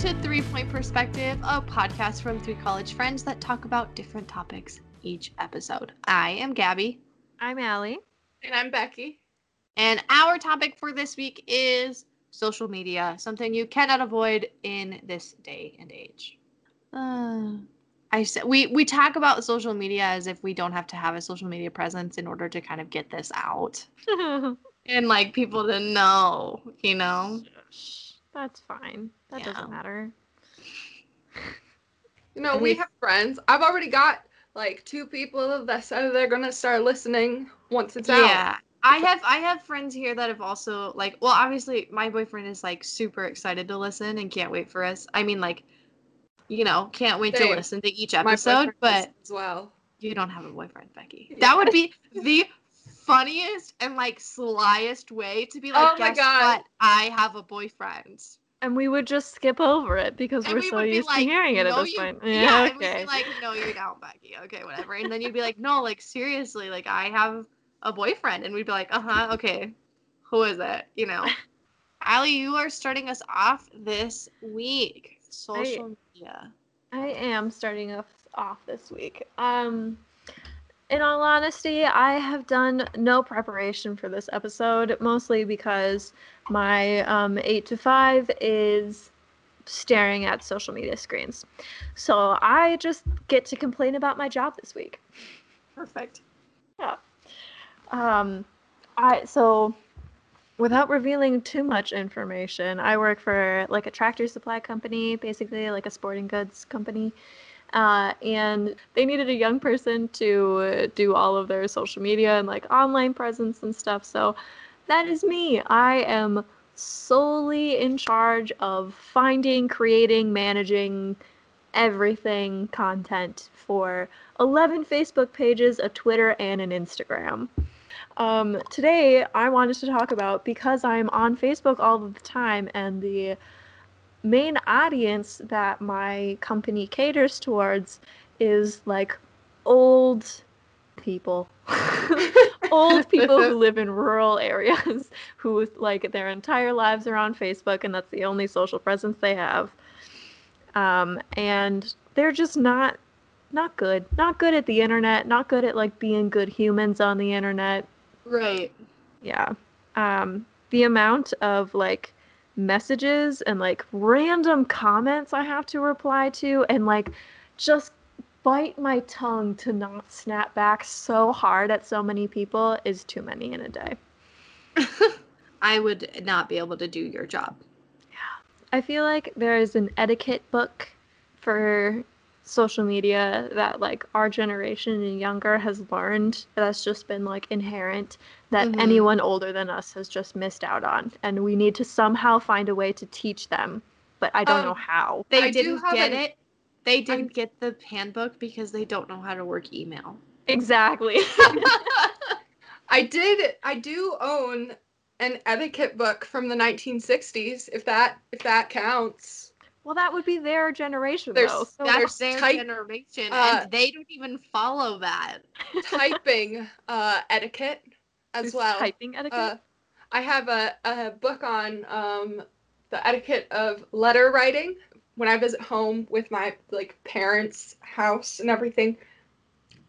to Three Point Perspective, a podcast from three college friends that talk about different topics each episode. I am Gabby. I'm Ali. And I'm Becky. And our topic for this week is social media, something you cannot avoid in this day and age. Uh, I said we we talk about social media as if we don't have to have a social media presence in order to kind of get this out and like people to know, you know. That's fine. That Yeah. doesn't matter. You know, And we we- have friends. I've already got like two people that said they're gonna start listening once it's out. Yeah. I have I have friends here that have also like well obviously my boyfriend is like super excited to listen and can't wait for us. I mean like you know, can't wait to listen to each episode, boyfriend but as well. you don't have a boyfriend, Becky. Yeah. That would be the funniest and like slyest way to be like, Oh my guess God. what? I have a boyfriend. And we would just skip over it because And we're we so would be used like, to hearing it at this you-" point. Yeah, Yeah, and we'd okay. be like, no, you don't, Becky. Okay, whatever. And then you'd be like, no, like seriously, like I have a boyfriend, and we'd be like, uh huh, okay, who is it? You know, Ali, you are starting us off this week. Social media. I am starting off off this week. Um in all honesty, I have done no preparation for this episode, mostly because my um, 8 to 5 is staring at social media screens. So I just get to complain about my job this week. Perfect. Yeah. Um, I so without revealing too much information, I work for like a tractor supply company, basically like a sporting goods company. Uh, and they needed a young person to do all of their social media and like online presence and stuff. So that is me. I am solely in charge of finding, creating, managing everything content for 11 Facebook pages, a Twitter, and an Instagram. Um, today, I wanted to talk about because I'm on Facebook all of the time, and the main audience that my company caters towards is like old people. old people who live in rural areas who like their entire lives are on Facebook and that's the only social presence they have. Um, and they're just not not good. Not good at the internet, not good at like being good humans on the internet. Right. Yeah. Um, the amount of like messages and like random comments I have to reply to and like just bite my tongue to not snap back so hard at so many people is too many in a day. I would not be able to do your job. Yeah. I feel like there is an etiquette book for social media that like our generation and younger has learned that's just been like inherent that Mhm. anyone older than us has just missed out on and we need to somehow find a way to teach them but I don't Um, know how. They I didn't have get an- it. They didn't get the handbook because they don't know how to work email. Exactly. I did I do own an etiquette book from the 1960s if that if that counts. well that would be their generation There's- though. So That's There's their type- generation, uh, and they don't even follow that. Typing uh etiquette as there's well. typing etiquette. Uh, I have a, a book on um, the etiquette of letter writing. When I visit home with my like parents' house and everything,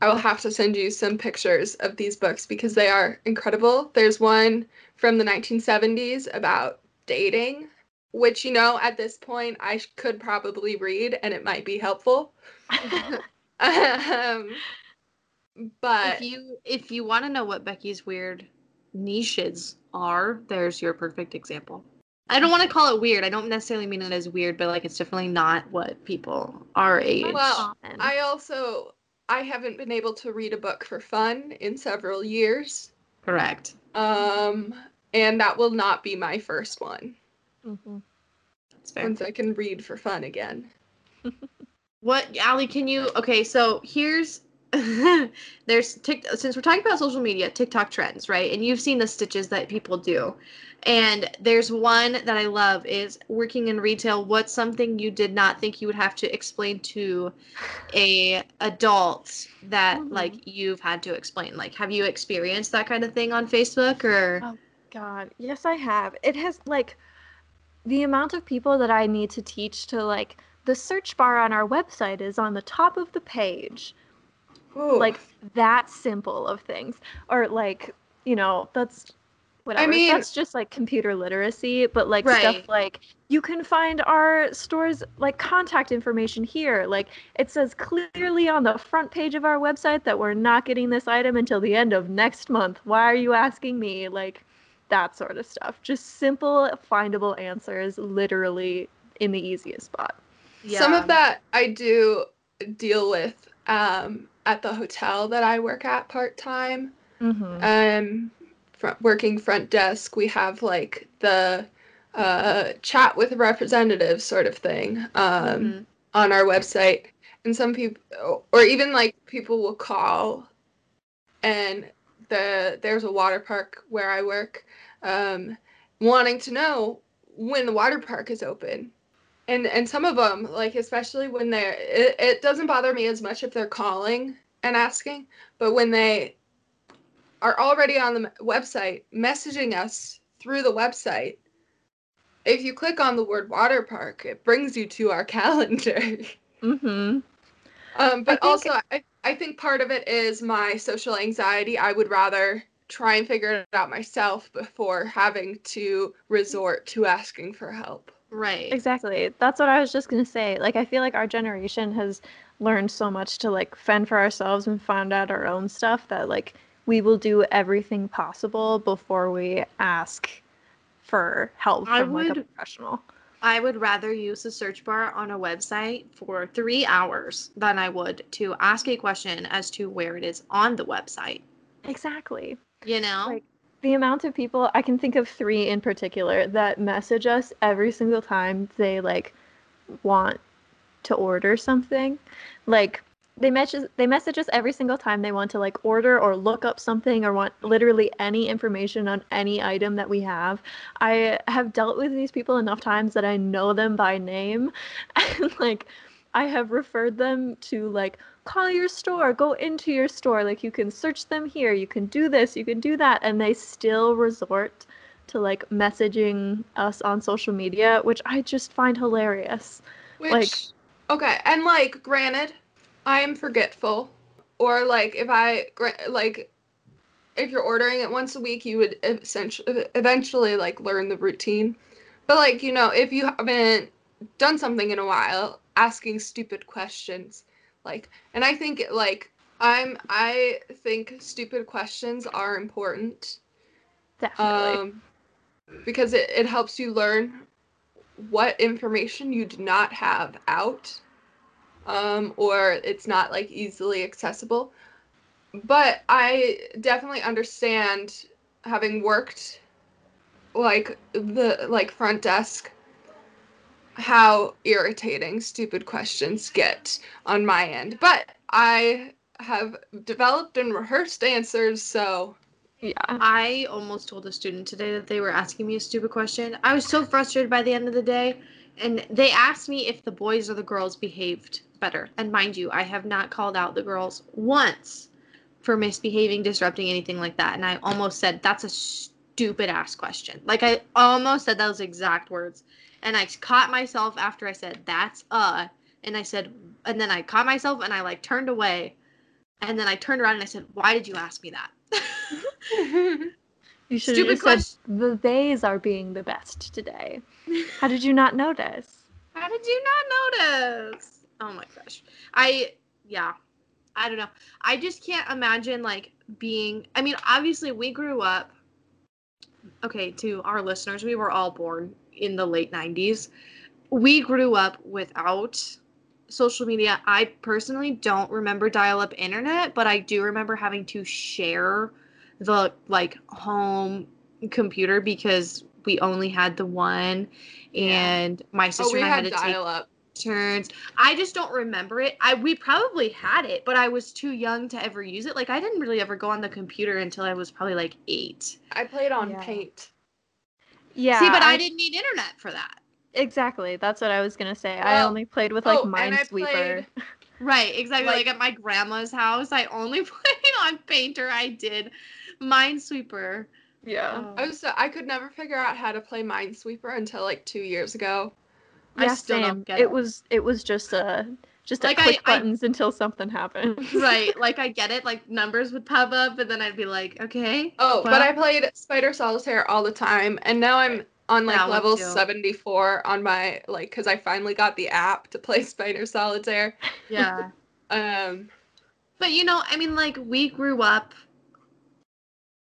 I will have to send you some pictures of these books because they are incredible. There's one from the 1970s about dating, which you know at this point I could probably read and it might be helpful. um, but if you if you want to know what Becky's weird niches are, there's your perfect example. I don't want to call it weird. I don't necessarily mean it as weird, but like it's definitely not what people our age. Well, I also I haven't been able to read a book for fun in several years. correct. Um and that will not be my first one. Mhm. That's fair. Once I can read for fun again. What, Ali? Can you? Okay, so here's there's Tik. Since we're talking about social media, TikTok trends, right? And you've seen the stitches that people do, and there's one that I love is working in retail. What's something you did not think you would have to explain to a adult that Mhm. like you've had to explain? Like, have you experienced that kind of thing on Facebook or? Oh. God, yes, I have. It has like the amount of people that I need to teach to like the search bar on our website is on the top of the page. Ooh. Like that simple of things. Or like, you know, that's whatever. I mean- that's just like computer literacy, but like Right. stuff like you can find our store's like contact information here. Like it says clearly on the front page of our website that we're not getting this item until the end of next month. Why are you asking me? Like that sort of stuff. Just simple findable answers literally in the easiest spot. Some of that I do deal with um, at the hotel that I work at part time. Mm-hmm. Um, fr- working front desk, we have like the uh, chat with representatives sort of thing um, Mhm. on our website. And some people, or even like people will call, and the there's a water park where I work, um, wanting to know when the water park is open. And and some of them, like especially when they're, it, it doesn't bother me as much if they're calling and asking, but when they are already on the website messaging us through the website, if you click on the word water park, it brings you to our calendar. Mm-hmm. Um, but think- also, I, I think part of it is my social anxiety. I would rather try and figure it out myself before having to resort to asking for help. Right. Exactly. That's what I was just gonna say. Like, I feel like our generation has learned so much to like fend for ourselves and find out our own stuff that like we will do everything possible before we ask for help I from like a would- professional. I would rather use the search bar on a website for three hours than I would to ask a question as to where it is on the website. Exactly. You know? Like, The amount of people I can think of three in particular that message us every single time they like want to order something. Like they message they message us every single time they want to like order or look up something or want literally any information on any item that we have. I have dealt with these people enough times that I know them by name and like I have referred them to like call your store, go into your store, like you can search them here, you can do this, you can do that and they still resort to like messaging us on social media, which I just find hilarious. Which, Like- okay, and like, granted, I am forgetful, or like if I like, if you're ordering it once a week, you would essentially eventually like learn the routine. But like, you know, if you haven't done something in a while, asking stupid questions, like, and I think like I'm I think stupid questions are important. Definitely. um, because it, it helps you learn what information you do not have out um, or it's not like easily accessible. But i definitely understand having worked like the like front desk how irritating stupid questions get on my end but i have developed and rehearsed answers so yeah. I almost told a student today that they were asking me a stupid question. I was so frustrated by the end of the day. And they asked me if the boys or the girls behaved better. And mind you, I have not called out the girls once for misbehaving, disrupting, anything like that. And I almost said, that's a stupid ass question. Like, I almost said those exact words. And I caught myself after I said, that's uh. And I said, and then I caught myself and I like turned away. And then I turned around and I said, why did you ask me that? You should Stupid have said the theys are being the best today. How did you not notice? How did you not notice? Oh my gosh. I yeah. I don't know. I just can't imagine like being I mean, obviously we grew up okay, to our listeners, we were all born in the late 90s. We grew up without social media. I personally don't remember dial-up internet, but I do remember having to share the like home computer because we only had the one Yeah. and my oh sister we and I had had to take dial up turns. I just don't remember it. I we probably had it, but I was too young to ever use it. Like I didn't really ever go on the computer until I was probably like 8. i played on Yeah. paint Yeah. See, but I, didn't need internet for that. Exactly. That's what I was gonna say. I only played with oh, like oh, and Minesweeper. played- Right, exactly. Like- Like, at my grandma's house, I only played on Painter. I did Minesweeper. Yeah. Oh. Oh, I was I could never figure out how to play Minesweeper until like two years ago. I still same. don't get it. it. was it was just a just a Like, click I- buttons until something happened. right. Like I get it. Like numbers would pop up, and then I'd be like, okay. Oh, but I played Spider Solitaire all the time, and now I'm on like That level 74 on my like because I finally got the app to play Spider Solitaire. yeah. Um, But you know, I mean, like we grew up,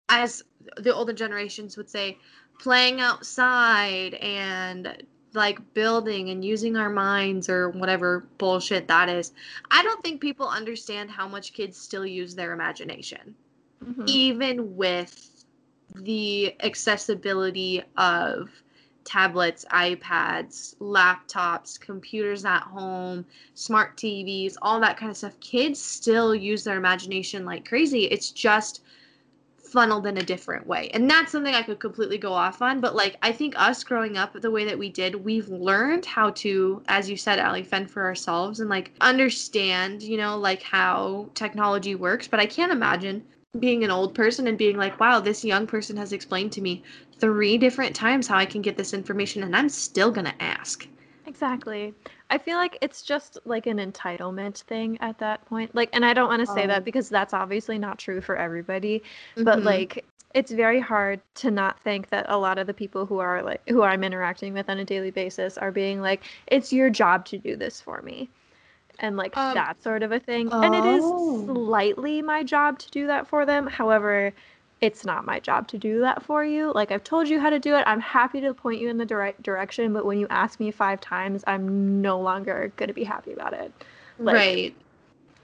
as the older generations would say, playing outside and like building and using our minds or whatever bullshit that is. I don't think people understand how much kids still use their imagination, Mhm. even with the accessibility of tablets, iPads, laptops, computers at home, smart TVs, all that kind of stuff. Kids still use their imagination like crazy. It's just funneled in a different way. And that's something I could completely go off on. But like I think us growing up the way that we did, we've learned how to, as you said, Ali, fend for ourselves and like understand, you know, like how technology works. But I can't imagine being an old person and being like, wow, this young person has explained to me three different times how I can get this information and I'm still gonna ask. Exactly. I feel like it's just like an entitlement thing at that point. Like, and I don't want to say Oh. that because that's obviously not true for everybody. But Mhm. like, it's very hard to not think that a lot of the people who are like who I'm interacting with on a daily basis are being like, "It's your job to do this for me," and like Um, that sort of a thing. And it is Oh. slightly my job to do that for them. However, it's not my job to do that for you. Like I've told you how to do it. I'm happy to point you in the direct direction, but when you ask me five times, I'm no longer going to be happy about it. Like, right.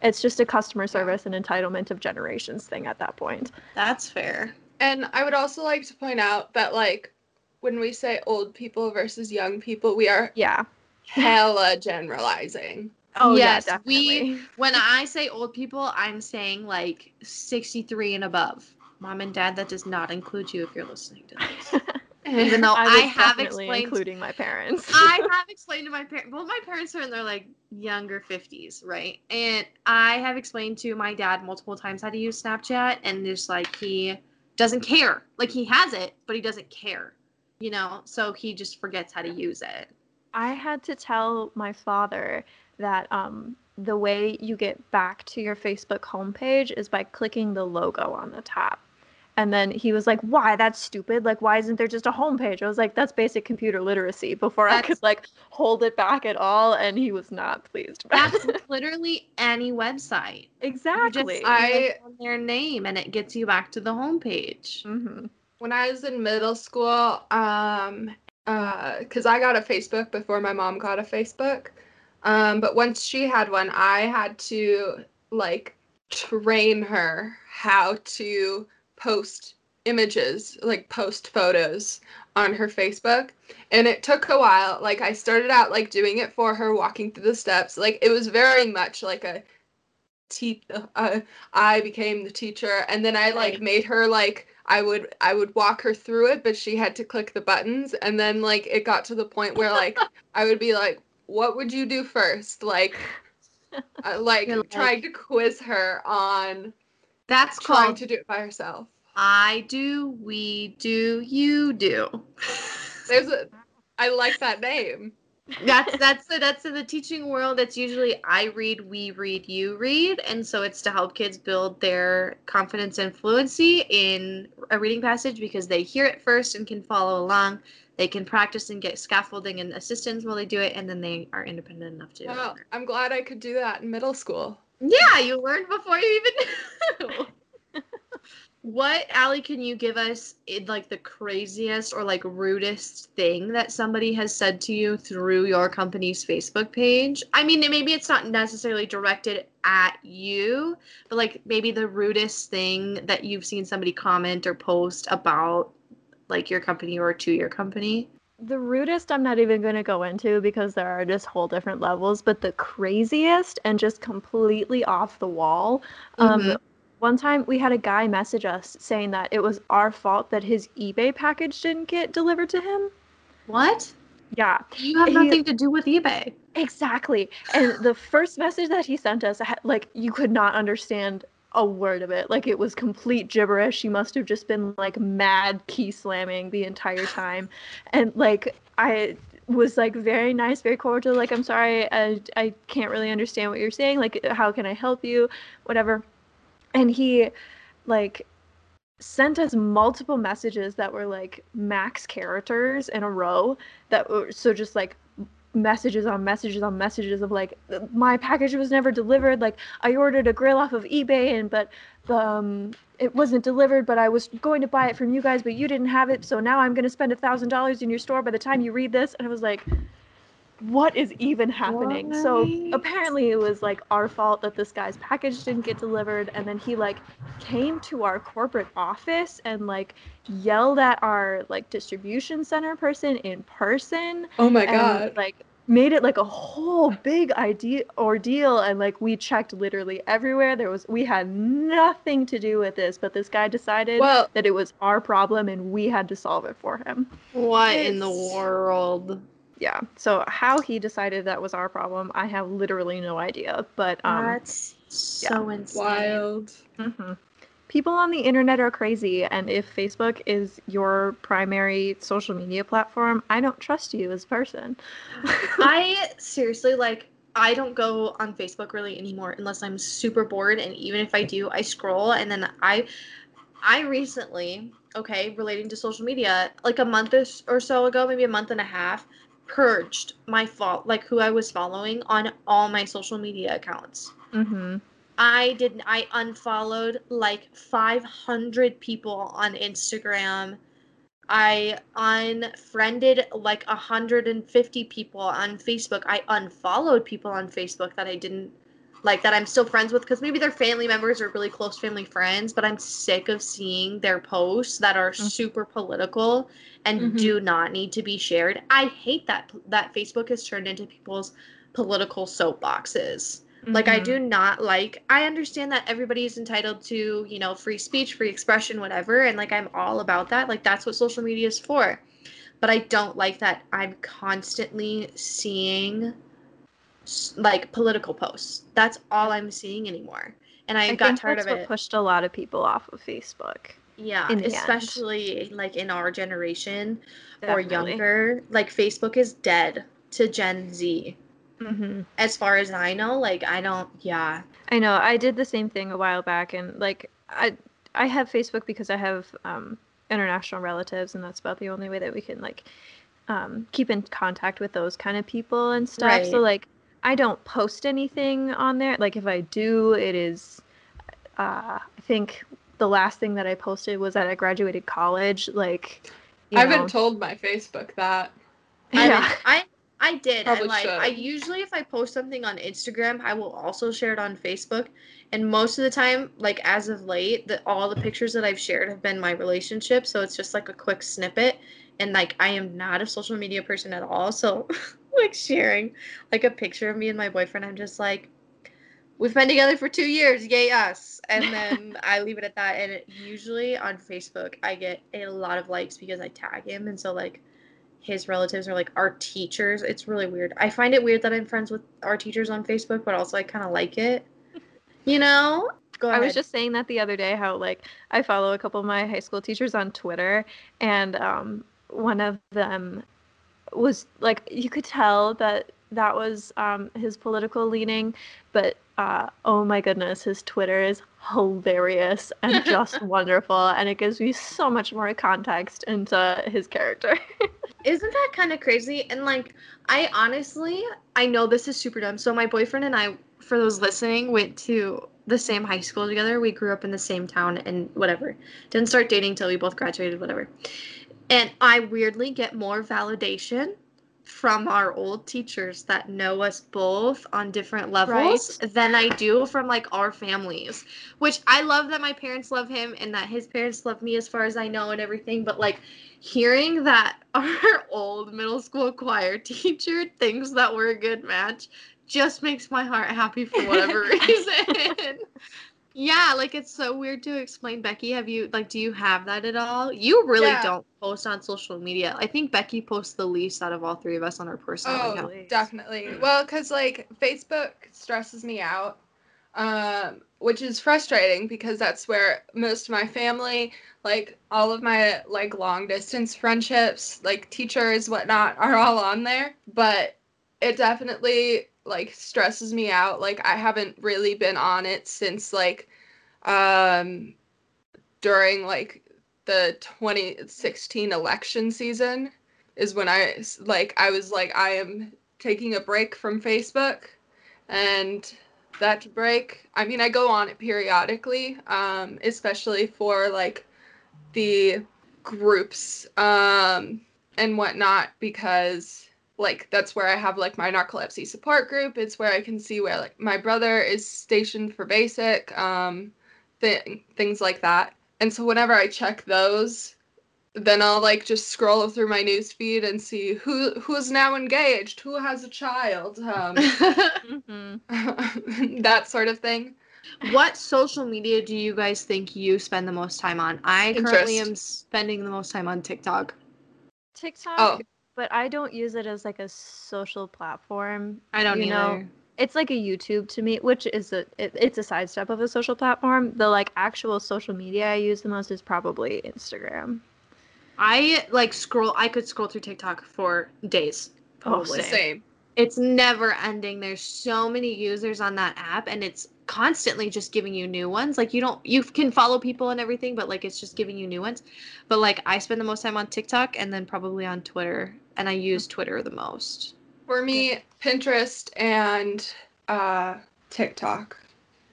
It's just a customer service and entitlement of generations thing at that point. That's fair. and I would also like to point out that like when we say old people versus young people, we are Yeah. hella generalizing. Oh Yes, yeah, we- When I say old people, I'm saying like 63 and above. Mom and dad, that does not include you if you're listening to this. Even though I, was have explained including my parents. I have explained to my parents. Well, my parents are in their like younger fifties, right? And I have explained to my dad multiple times how to use Snapchat, and just like he doesn't care. Like he has it, but he doesn't care. You know, so he just forgets how to use it. I had to tell my father that um, the way you get back to your Facebook homepage is by clicking the logo on the top. And then he was like, "Why? That's stupid. Like, why isn't there just a homepage?" I was like, "That's basic computer literacy." Before I could like hold it back at all, and he was not pleased. about That's it. literally any website. You exactly. just I- click on their name, and it gets you back to the homepage. hmm when I was in middle school, um, uh, cause I got a Facebook before my mom got a Facebook. Um, but once she had one, I had to like train her how to post images, like post photos on her Facebook. And it took a while. Like I started out like doing it for her, walking through the steps. Like it was very much like a te- uh, I became the teacher and then I like Right. made her like I would I would walk her through it but she had to click the buttons and then like it got to the point where like I would be like what would you do first like uh, like like- trying to quiz her on That's trying called to do it by herself. I do, we do, you do. There's a I like that name. that's that's the, that's in the teaching world it's usually i read we read you read and so it's to help kids build their confidence and fluency in a reading passage because they hear it first and can follow along they can practice and get scaffolding and assistance while they do it and then they are independent enough to Well, I'm glad I could do that in middle school. Yeah you learned before you even knew what Ali can you give us in like the craziest or like rudest thing that somebody has said to you through your company's Facebook page? I mean, maybe it's not necessarily directed at you, but like maybe the rudest thing that you've seen somebody comment or post about like your company or to your company. The rudest I'm not even going to go into because there are just whole different levels, but the craziest and just completely off the wall. Um, Mhm. One time we had a guy message us saying that it was our fault that his eBay package didn't get delivered to him. What? Yeah, You have He- nothing to do with eBay. exactly. And the first message that he sent us, like, you could not understand a word of it. Like it was complete gibberish. She must have just been like mad key slamming the entire time. And like I was like very nice, very cordial. Like, I'm sorry, I, I can't really understand what you're saying. Like, how can I help you? Whatever. And he like sent us multiple messages that were like max characters in a row that were so just like messages on messages on messages of like my package was never delivered like i ordered a grill off of ebay and but the um, it wasn't delivered but i was going to buy it from you guys but you didn't have it so now i'm going to spend a thousand dollars in your store by the time you read this. And i was like what is even happening? What? so apparently it was like our fault that this guy's package didn't get delivered and then he like came to our corporate office and like yelled at our like distribution center person in person oh my god. and, like made it like a whole big idea ordeal and like we checked literally everywhere. There was we had nothing to do with this but this guy decided well, that it was our problem and we had to solve it for him. What in the world yeah. So how he decided that was our problem, I have literally no idea. But um, that's so yeah. insane. Wild. Mm-hmm. People on the internet are crazy, and if Facebook is your primary social media platform, I don't trust you as a person. I seriously like. I don't go on Facebook really anymore unless I'm super bored, and even if I do, I scroll and then I. I recently, okay, relating to social media, like a month or so ago, maybe a month and a half, purged my fault, like who I was following on all my social media accounts. Mm-hmm. I didn't. I unfollowed like 500 people on Instagram. I unfriended like 150 people on Facebook. I unfollowed people on Facebook that I didn't like that I'm still friends with because maybe they're family members or really close family friends, but I'm sick of seeing their posts that are mm-hmm. super political and mm-hmm. do not need to be shared. I hate that that Facebook has turned into people's political soapboxes. Mm-hmm. Like I do mm-hmm. not like I understand that everybody is entitled to, you know, free speech, free expression, whatever, and like I'm all about that. Like that's what social media is for. But I don't like that I'm constantly seeing like political posts. That's all I'm seeing anymore. And I, I got tired of it. pushed a lot of people off of Facebook. Yeah, especially end. like in our generation Definitely. or younger. Like Facebook is dead to Gen Z. Mm-hmm. As far as I know, like I don't. Yeah. I know. I did the same thing a while back, and like I I have Facebook because I have um, international relatives, and that's about the only way that we can like um, keep in contact with those kind of people and stuff. Right. So like I don't post anything on there. Like if I do, it is uh, I think the last thing that I posted was that I graduated college. Like, I haven't told my Facebook that. Yeah, I I did. Probably and like, should. I usually if I post something on Instagram, I will also share it on Facebook. And most of the time, like as of late, that all the pictures that I've shared have been my relationship. So it's just like a quick snippet. And like I am not a social media person at all. So like sharing like a picture of me and my boyfriend, I'm just like, we've been together for two years yay us. And then i leave it at that and it, usually on facebook i get a lot of likes because i tag him and so like his relatives are like our teachers. It's really weird. I find it weird that i'm friends with our teachers on facebook but also i kind of like it. You know? Go ahead. I was just saying that the other day how like I follow a couple of my high school teachers on Twitter and um one of them was like you could tell that that was um, his political leaning, but uh, oh my goodness, his Twitter is hilarious and just wonderful, and it gives me so much more context into his character. Isn't that kind of crazy? And like, I honestly, I know this is super dumb. So my boyfriend and I, for those listening, went to the same high school together. We grew up in the same town and whatever. Didn't start dating till we both graduated, whatever. And I weirdly get more validation from our old teachers that know us both on different levels right. than I do from like our families. Which I love that my parents love him and that his parents love me as far as I know and everything, but like hearing that our old middle school choir teacher thinks that we're a good match just makes my heart happy for whatever reason. Yeah, like it's so weird to explain. Becky, have you like do you have that at all? You really yeah. don't post on social media. I think Becky posts the least out of all three of us on her personal oh, account. definitely. Well, cuz like Facebook stresses me out. um, which is frustrating because that's where most of my family, like all of my like long distance friendships, like teachers, whatnot, are all on there. But it definitely like stresses me out. Like I haven't really been on it since like um during like the 2016 election season is when I like I was like I am taking a break from Facebook and that break I mean I go on it periodically um especially for like the groups um and whatnot because like that's where I have like my narcolepsy support group. It's where I can see where like my brother is stationed for basic, um, th- things like that. And so whenever I check those, then I'll like just scroll through my news feed and see who who is now engaged, who has a child, um, Mm-hmm. that sort of thing. what social media do you guys think you spend the most time on? I currently am spending the most time on TikTok. TikTok, Oh, but I don't use it as like a social platform. I don't You either. know, It's like a YouTube to me, which is a it, it's a sidestep of a social platform. The like actual social media I use the most is probably Instagram. I like scroll. I could scroll through TikTok for days. Oh, Probably. same. same. It's never ending. There's so many users on that app, and it's constantly just giving you new ones. Like you don't, you can follow people and everything, but like it's just giving you new ones. But like I spend the most time on TikTok, and then probably on Twitter, and I use Twitter the most. For me, Pinterest and uh, TikTok.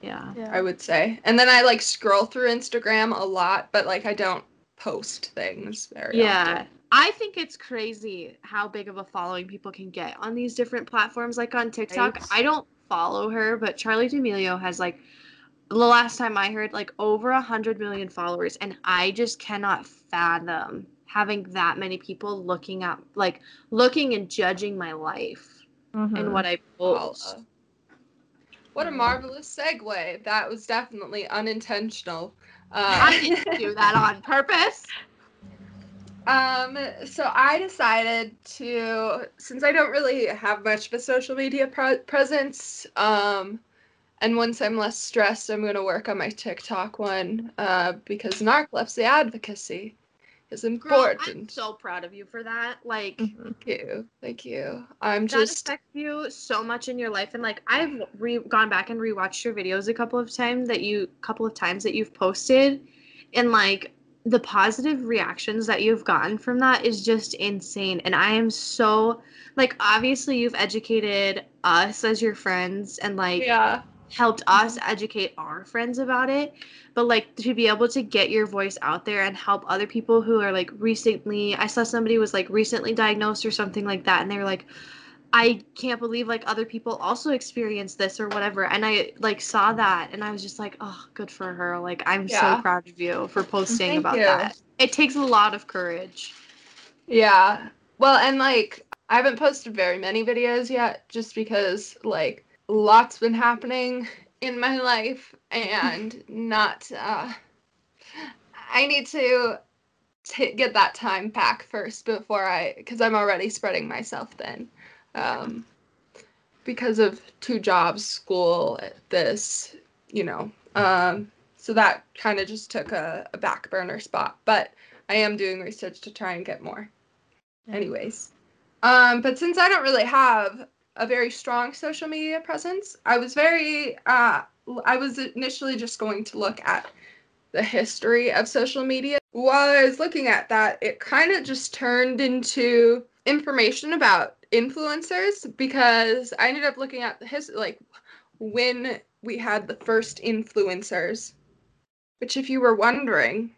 Yeah. I would say. And then I like scroll through Instagram a lot, but like I don't post things very Yeah. often. I think it's crazy how big of a following people can get on these different platforms. Like on TikTok, Right. I don't follow her, but Charli D'Amelio has like the last time I heard like over a hundred million followers, and I just cannot fathom having that many people looking at like looking and judging my life and Mhm. what I Follow. post. What a marvelous segue. That was definitely unintentional. I Uh, didn't do that on purpose. Um, so I decided to, since I don't really have much of a social media pre- presence, um, and once I'm less stressed, I'm gonna work on my TikTok one, uh, because narcolepsy advocacy is Girl, I'm important. so proud of you for that. Like Mhm. Thank you, thank you. I'm that just, affects you so much in your life and like i've re- gone back and rewatched your videos a couple of times that you couple of times that you've posted and like the positive reactions that you've gotten from that is just insane and i am so like obviously you've educated us as your friends and like yeah, helped us educate our friends about it but like to be able to get your voice out there and help other people who are like recently i saw somebody was like recently diagnosed or something like that and they were like i can't believe like other people also experienced this or whatever and i like saw that and i was just like oh good for her like i'm Yeah. so proud of you for posting Thank about you. that it takes a lot of courage yeah. Well, and like, I haven't posted very many videos yet, just because like lots been happening in my life and not uh I need to t- get that time back first before I cuz I'm already spreading myself thin. Um because of two jobs, school, this, you know. Um so that kind of just took a, a back burner spot, but I am doing research to try and get more. Anyways. Um but since I don't really have a very strong social media presence. I was very uh I was initially just going to look at the history of social media. While I was looking at that, it kind of just turned into information about influencers because I ended up looking at the his like when we had the first influencers. Which if you were wondering,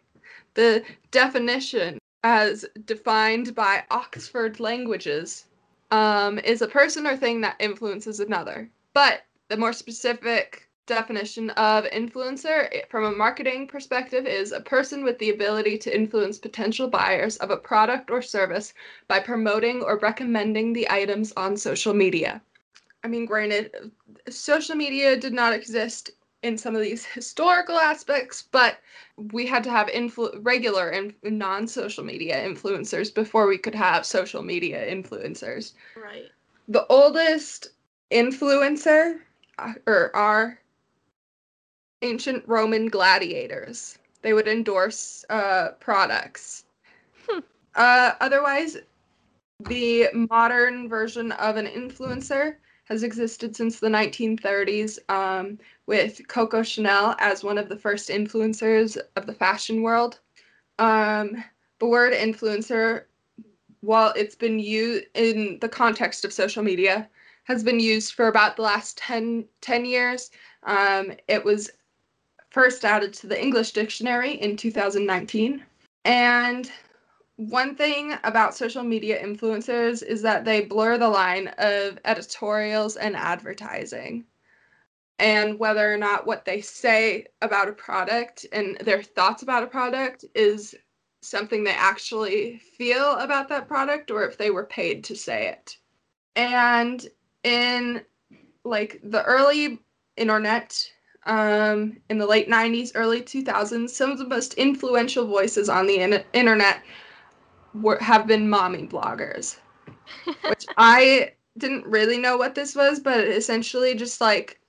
the definition as defined by Oxford Languages um, is a person or thing that influences another. But the more specific definition of influencer from a marketing perspective is a person with the ability to influence potential buyers of a product or service by promoting or recommending the items on social media. I mean, granted, social media did not exist in some of these historical aspects, but we had to have influ- regular and non-social media influencers before we could have social media influencers. right The oldest influencer, uh, or our ancient Roman gladiators. They would endorse uh, products. Hmm. Uh, otherwise, the modern version of an influencer has existed since the 1930s, um, with Coco Chanel as one of the first influencers of the fashion world. Um, the word influencer, while it's been used in the context of social media, has been used for about the last 10, 10 years. Um, it was first added to the English dictionary in 2019. And one thing about social media influencers is that they blur the line of editorials and advertising and whether or not what they say about a product and their thoughts about a product is something they actually feel about that product or if they were paid to say it. And in like the early internet um, in the late 90s, early 2000s, some of the most influential voices on the in- internet were, have been mommy bloggers, which I didn't really know what this was, but essentially just like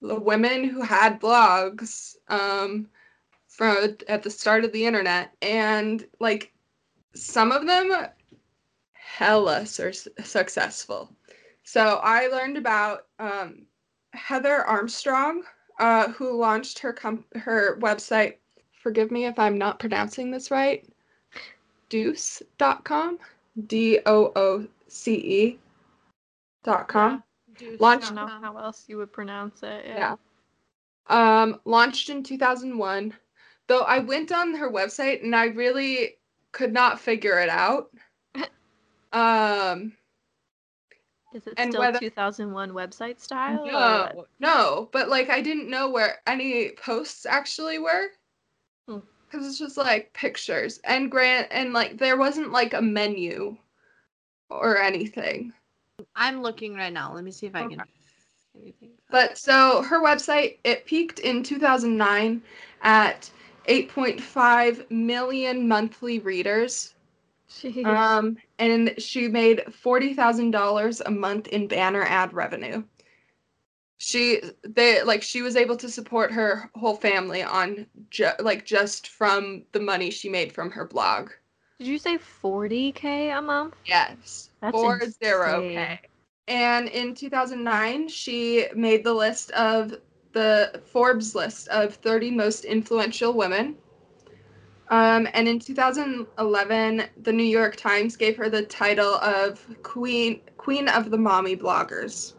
the women who had blogs um, from at the start of the internet, and like some of them hella sur- successful. So I learned about um, Heather Armstrong, uh, who launched her com- her website. Forgive me if I'm not pronouncing this right. Dooce.com, D O O C E dot com. I Launch- don't know how else you would pronounce it. Yeah. Um, launched in 2001. Though I went on her website and I really could not figure it out. Um, Is it And still whether- 2001 website style? no, no, but like I didn't know where any posts actually were. Hmm. Cause it's just like pictures and grant and like there wasn't like a menu or anything. I'm looking right now. Let me see if I can. Okay. Anything. But so her website, it peaked in 2009 at 8.5 million monthly readers. Jeez. Um, and she made $40,000 a month in banner ad revenue. She they like she was able to support her whole family on ju- like just from the money she made from her blog. Did you say 40k a month? Yes. That's four zero. K. And in 2009, she made the list of the Forbes list of 30 most influential women. Um, and in 2011, the New York Times gave her the title of Queen Queen of the Mommy Bloggers.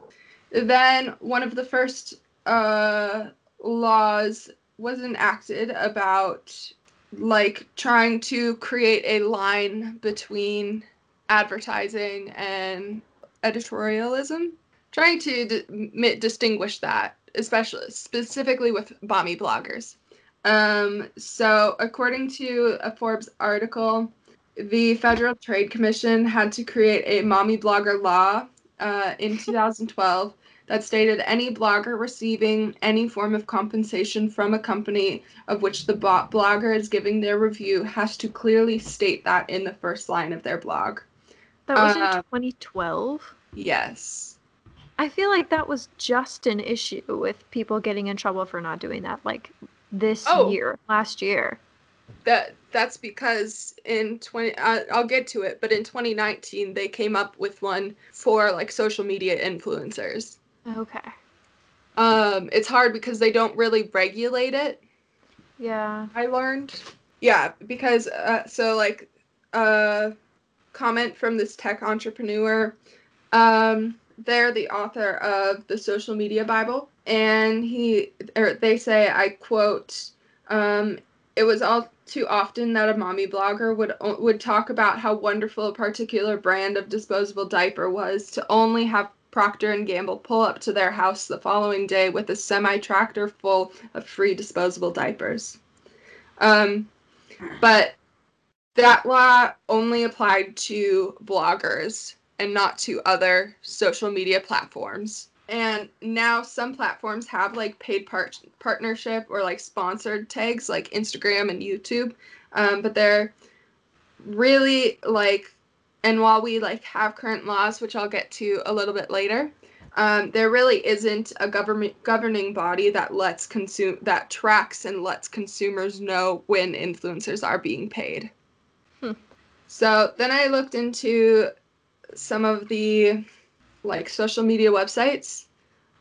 Then one of the first uh, laws was enacted about like trying to create a line between advertising and editorialism. Trying to distinguish that especially specifically with mommy bloggers. Um, so according to a forbes article the federal trade commission had to create a mommy blogger law uh, in 2012 that stated any blogger receiving any form of compensation from a company of which the bo- blogger is giving their review has to clearly state that in the first line of their blog. That was uh, in 2012. Yes. I feel like that was just an issue with people getting in trouble for not doing that, like this Oh. year, last year. That that's because in 20 I, I'll get to it, but in 2019 they came up with one for like social media influencers. Okay. Um it's hard because they don't really regulate it. Yeah. I learned. Yeah, because uh, so like uh comment from this tech entrepreneur. Um they're the author of the Social Media Bible and he or they say I quote um it was all too often that a mommy blogger would would talk about how wonderful a particular brand of disposable diaper was to only have Procter and Gamble pull up to their house the following day with a semi tractor full of free disposable diapers. Um, but that law only applied to bloggers and not to other social media platforms. And now some platforms have like paid part- partnership or like sponsored tags like Instagram and YouTube. Um, but they're really like, and while we like have current laws, which I'll get to a little bit later, um, there really isn't a government governing body that lets consume that tracks and lets consumers know when influencers are being paid. Hmm. So then I looked into some of the like social media websites.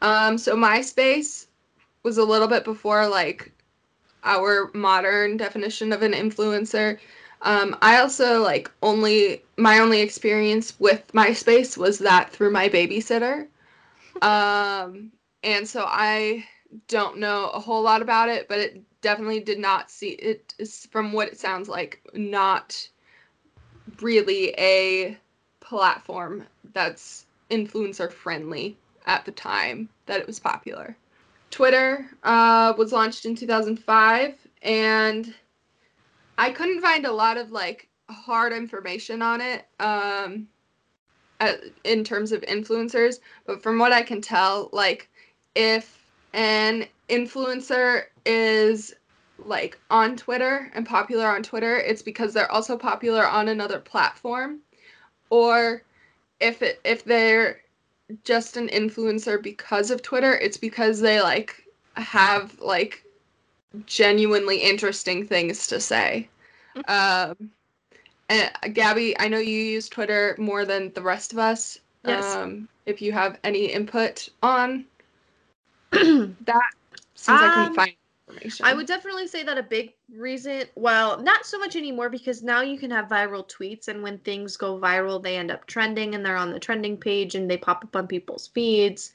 Um, so MySpace was a little bit before like our modern definition of an influencer. Um, I also like only my only experience with MySpace was that through my babysitter. Um, and so I don't know a whole lot about it, but it definitely did not see it is from what it sounds like not really a platform that's influencer friendly at the time that it was popular. Twitter uh, was launched in 2005, and I couldn't find a lot of like hard information on it um, at, in terms of influencers. But from what I can tell, like if an influencer is like on Twitter and popular on Twitter, it's because they're also popular on another platform, or if it if they're just an influencer because of Twitter, it's because they like have like genuinely interesting things to say. um, and uh, Gabby, I know you use Twitter more than the rest of us. Yes. Um, if you have any input on that, since I couldn't Um, find information. I would definitely say that a big reason, well, not so much anymore because now you can have viral tweets, and when things go viral, they end up trending and they're on the trending page and they pop up on people's feeds.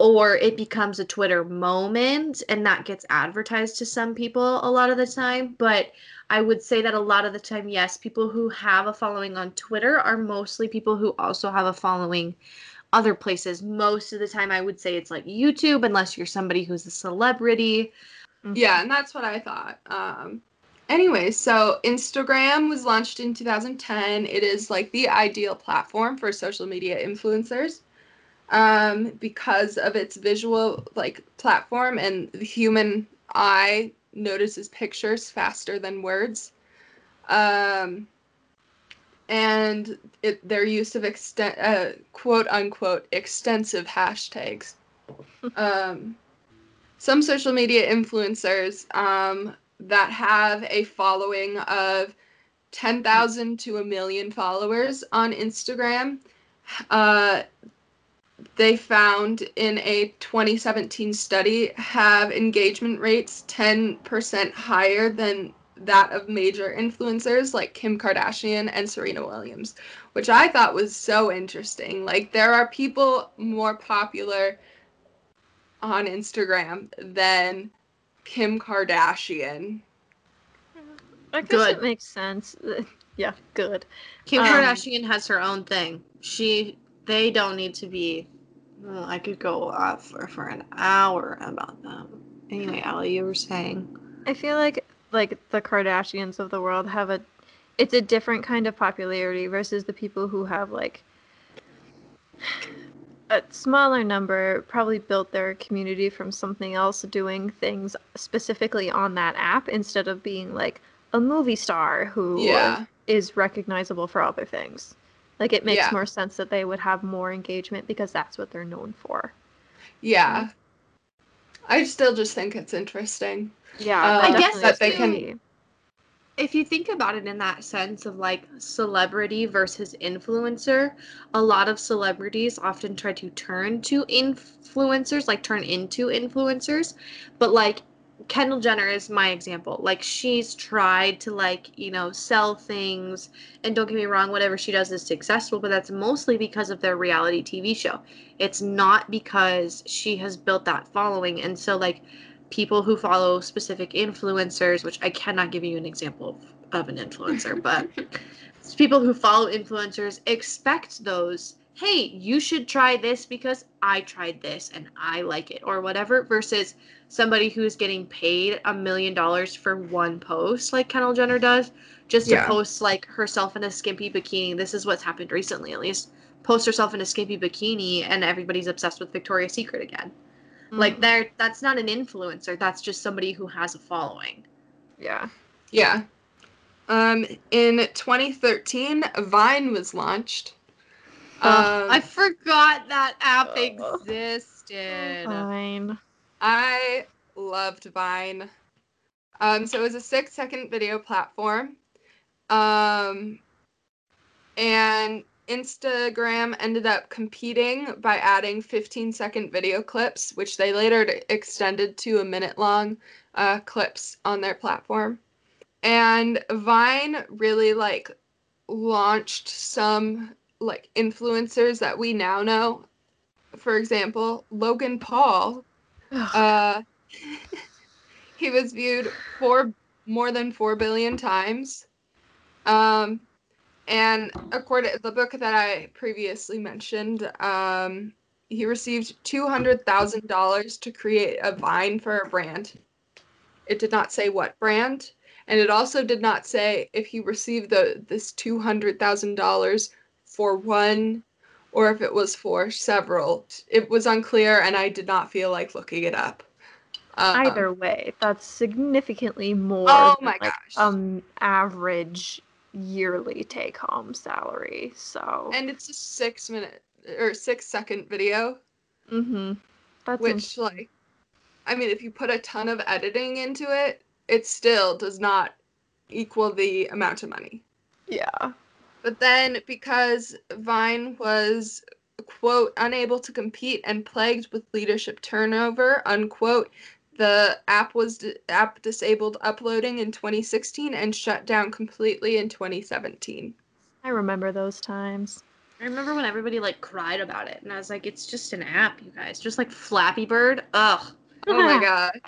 Or it becomes a Twitter moment and that gets advertised to some people a lot of the time. But I would say that a lot of the time, yes, people who have a following on Twitter are mostly people who also have a following other places. Most of the time, I would say it's like YouTube, unless you're somebody who's a celebrity. Yeah, and that's what I thought. Um, anyway, so Instagram was launched in 2010. It is like the ideal platform for social media influencers um, because of its visual like platform and the human eye notices pictures faster than words. Um, and it, their use of extent, uh, quote unquote extensive hashtags. um, some social media influencers um, that have a following of 10,000 to a million followers on Instagram. Uh, they found in a 2017 study have engagement rates 10% higher than that of major influencers like Kim Kardashian and Serena Williams, which I thought was so interesting. Like, there are people more popular on Instagram than Kim Kardashian. I guess Good. it makes sense. Yeah, good. Kim Um, Kardashian has her own thing. She, they don't need to be. Well, I could go off for, for an hour about them. Anyway, Ali, you were saying. I feel like like the Kardashians of the world have a it's a different kind of popularity versus the people who have like a smaller number probably built their community from something else doing things specifically on that app instead of being like a movie star who Yeah. is recognizable for other things. Like it makes Yeah. more sense that they would have more engagement because that's what they're known for. Yeah. I still just think it's interesting. Yeah, Uh, I guess that they can- If you think about it in that sense of like celebrity versus influencer, a lot of celebrities often try to turn to influencers, like turn into influencers. But like Kendall Jenner is my example. Like she's tried to like, you know, sell things and don't get me wrong, whatever she does is successful, but that's mostly because of their reality TV show. It's not because she has built that following. And so like people who follow specific influencers, which I cannot give you an example of, of an influencer, but people who follow influencers expect those, hey, you should try this because I tried this and I like it, or whatever, versus somebody who's getting paid a million dollars for one post, like Kendall Jenner does, just to Yeah. post like herself in a skimpy bikini. This is what's happened recently, at least. Post herself in a skimpy bikini, and everybody's obsessed with Victoria's Secret again. Like Mhm. they're that's not an influencer. That's just somebody who has a following. yeah. Yeah. Um, in 2013, Vine was launched. Um, I forgot that app Ugh. existed. Fine. I loved Vine. Um, so it was a six second video platform. Um, and Instagram ended up competing by adding 15 second video clips, which they later extended to a minute long uh, clips on their platform. And Vine really like launched some like influencers that we now know. For example, Logan Paul uh, he was viewed four more than four billion times. Um, and according to the book that I previously mentioned, um, he received two hundred thousand dollars to create a vine for a brand. It did not say what brand, and it also did not say if he received the this two hundred thousand dollars for one or if it was for several. It was unclear, and I did not feel like looking it up. Um, Either way, that's significantly more Oh than, my like, gosh. um average yearly take home salary. So and it's a six minute or six second video, mm-hmm. That's which like, I mean, if you put a ton of editing into it, it still does not equal the amount of money. yeah. But then, because Vine was, quote, unable to compete and plagued with leadership turnover, unquote, the app was di- app disabled uploading in 2016 and shut down completely in 2017. I remember those times. I remember when everybody like cried about it, and I was like, "It's just an app, you guys. Just like Flappy Bird." Ugh. Oh my god.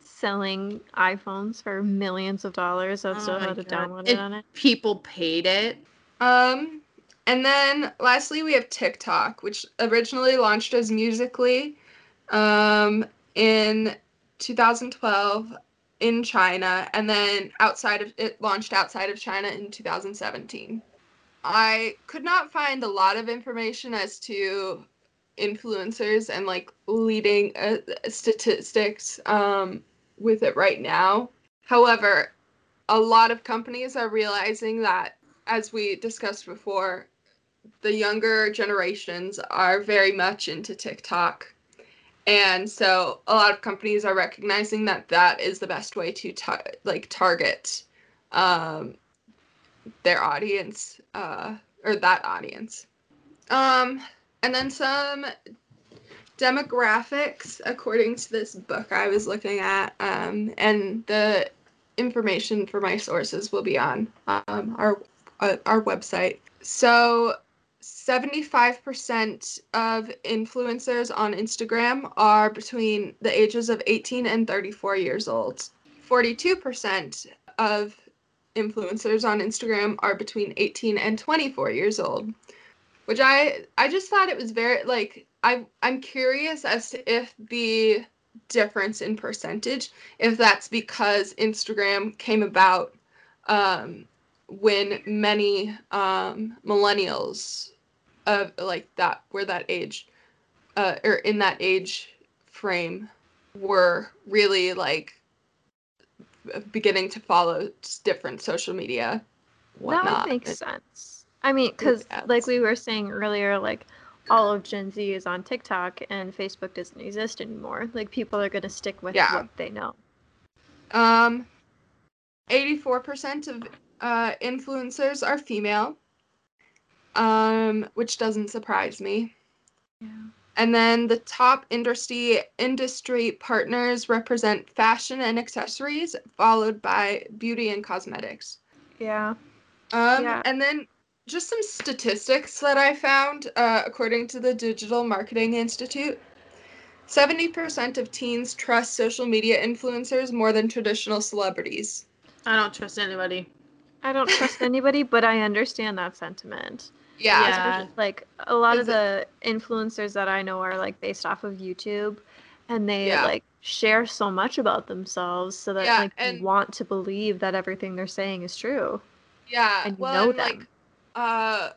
Selling iPhones for millions of dollars. I've Oh still my had to God. download It- it on it. People paid it. Um, and then lastly, we have TikTok, which originally launched as Musical.ly, um, in 2012 in China, and then outside of it launched outside of China in 2017. I could not find a lot of information as to influencers and like leading uh, statistics um, with it right now. However, a lot of companies are realizing that as we discussed before, the younger generations are very much into TikTok. And so a lot of companies are recognizing that that is the best way to tar- like target um, their audience uh, or that audience. Um, and then some demographics according to this book I was looking at, um, and the information for my sources will be on um, our uh, our website. So, 75% of influencers on Instagram are between the ages of 18 and 34 years old. 42% of influencers on Instagram are between 18 and 24 years old. Which I I just thought it was very like I I'm curious as to if the difference in percentage if that's because Instagram came about um, when many um, millennials of like that were that age uh, or in that age frame were really like beginning to follow different social media That whatnot. would make sense. I mean, because like we were saying earlier, like all of Gen Z is on TikTok and Facebook doesn't exist anymore. Like people are gonna stick with Yeah. what they know. Um, 84% of uh, influencers are female, um, which doesn't surprise me. Yeah. And then the top industry industry partners represent fashion and accessories, followed by beauty and cosmetics. Yeah. Um, Yeah. And then just some statistics that I found, uh, according to the Digital Marketing Institute. 70% of teens trust social media influencers more than traditional celebrities. I don't trust anybody. I don't trust anybody, but I understand that sentiment. Yeah. Yeah. Like a lot of the influencers that I know are like based off of YouTube and they Yeah. like share so much about themselves so that Yeah, like and- you want to believe that everything they're saying is true. Yeah. and you well, know and, like, uh,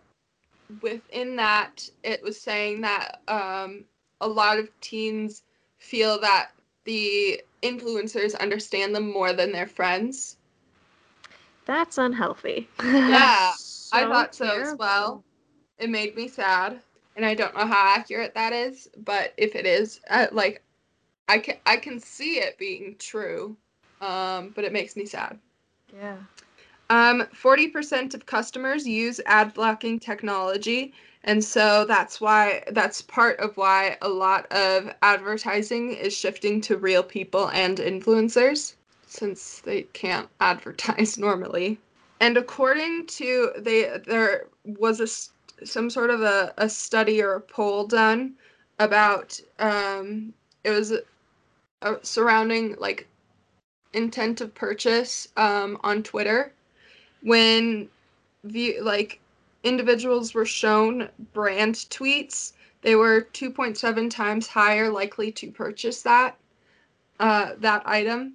within that, it was saying that um, a lot of teens feel that the influencers understand them more than their friends. That's unhealthy. Yeah, I thought so as well. it made me sad, and I don't know how accurate that is, but if it is, uh, like, I can I can see it being true, um, but it makes me sad. Yeah. Um, 40% of customers use ad blocking technology. And so that's why, that's part of why a lot of advertising is shifting to real people and influencers since they can't advertise normally. And according to, they, there was a, some sort of a, a study or a poll done about, um, it was uh, surrounding like intent of purchase um, on Twitter when view like individuals were shown brand tweets they were 2.7 times higher likely to purchase that uh, that item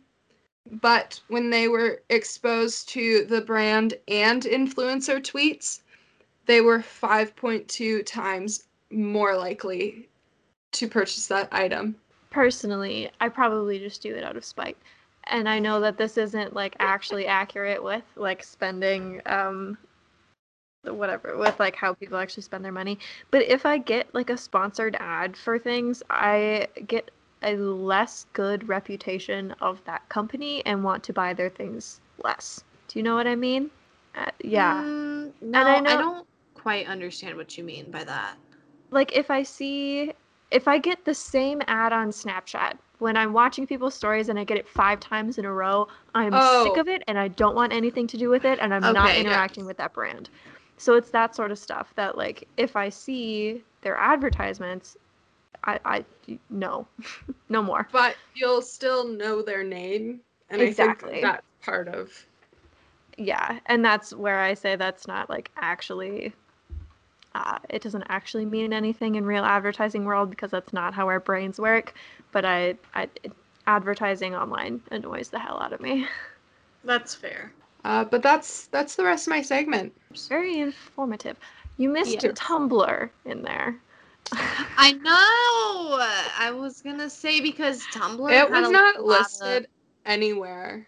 but when they were exposed to the brand and influencer tweets they were 5.2 times more likely to purchase that item Personally, I probably just do it out of spite. And I know that this isn't like actually accurate with like spending um whatever with like how people actually spend their money. But if I get like a sponsored ad for things, I get a less good reputation of that company and want to buy their things less. Do you know what I mean? Uh, yeah. Mm, no, I I, know- don't quite understand what you mean by that. like if I see if I get the same ad on Snapchat when I'm watching people's stories and I get it five times in a row, I'm Oh. sick of it and I don't want anything to do with it and I'm not Okay, yeah. interacting with that brand. So it's that sort of stuff that like if I see their advertisements, I I no. no more. but you'll still know their name and Exactly. i think that's part of Yeah, and that's where I say that's not like actually uh, it doesn't actually mean anything in real advertising world because that's not how our brains work. But I, I advertising online annoys the hell out of me. That's fair. uh, but that's that's the rest of my segment Very informative. You missed Yeah. Tumblr in there. I know. I was gonna say because Tumblr. it was not lot of- listed anywhere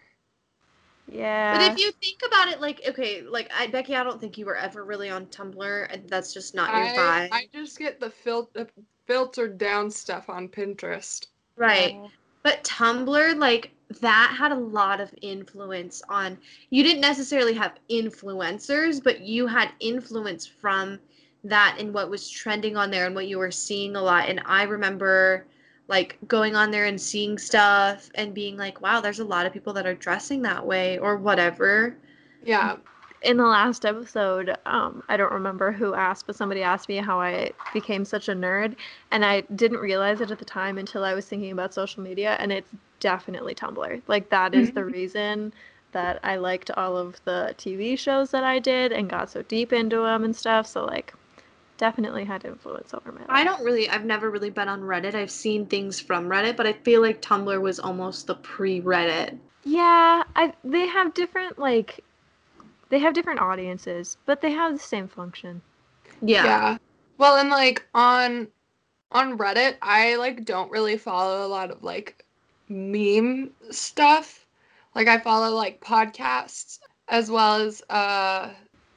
yeah. But if you think about it, like okay, like I, Becky, I don't think you were ever really on Tumblr, and that's just not your I, vibe, I just get the fil- filtered down stuff on pinterest right? Oh. But Tumblr, like that had a lot of influence on. You didn't necessarily have influencers, but you had influence from that and what was trending on there and what you were seeing a lot. And I remember like going on there and seeing stuff and being like, wow, there's a lot of people that are dressing that way or whatever. yeah in the last episode, um, I don't remember who asked, but somebody asked me how I became such a nerd, and I didn't realize it at the time until I was thinking about social media, and it's definitely Tumblr. Like that is the reason that I liked all of the TV shows that I did and got so deep into them and stuff. So like, definitely had influence over my life. I don't really, I've never really been on Reddit. I've seen things from Reddit, but I feel like Tumblr was almost the pre Reddit. Yeah, I they have different like, they have different audiences, but they have the same function. Yeah. yeah well and like on on reddit i like don't really follow a lot of like meme stuff like i follow like podcasts as well as uh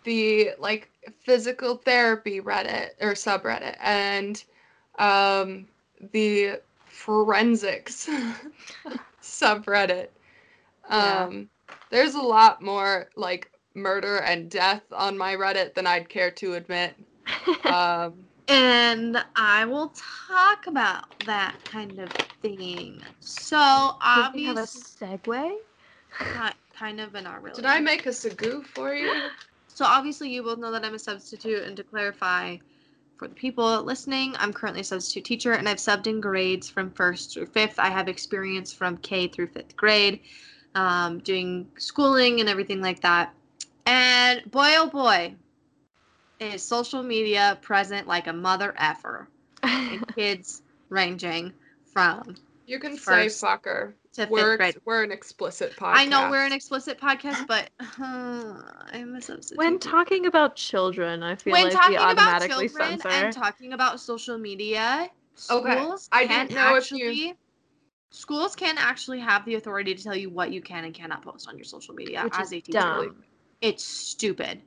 the like physical therapy reddit or subreddit and um the forensics subreddit Yeah. um there's a lot more like murder and death on my reddit than i'd care to admit um And I will talk about that kind of thing. So, Does he have a obviously, segue? kind of, but not really. did i make a segue for you So obviously you both know that I'm a substitute and to clarify for the people listening, I'm currently a substitute teacher and I've subbed in grades from first through fifth. I have experience from K through fifth grade, um, doing schooling and everything like that. And boy oh boy, is social media present like a mother effer in kids ranging from you can say First fucker to we're, fifth grade. we're an explicit podcast I know we're an explicit podcast, but uh, I'm a substitute. When talking about children, I feel like we automatically something when like talking we about automatically children censor. and talking about social media, Okay, schools I can didn't know if you- actually schools can actually have the authority to tell you what you can and cannot post on your social media which as is a teacher. dumb. It's stupid.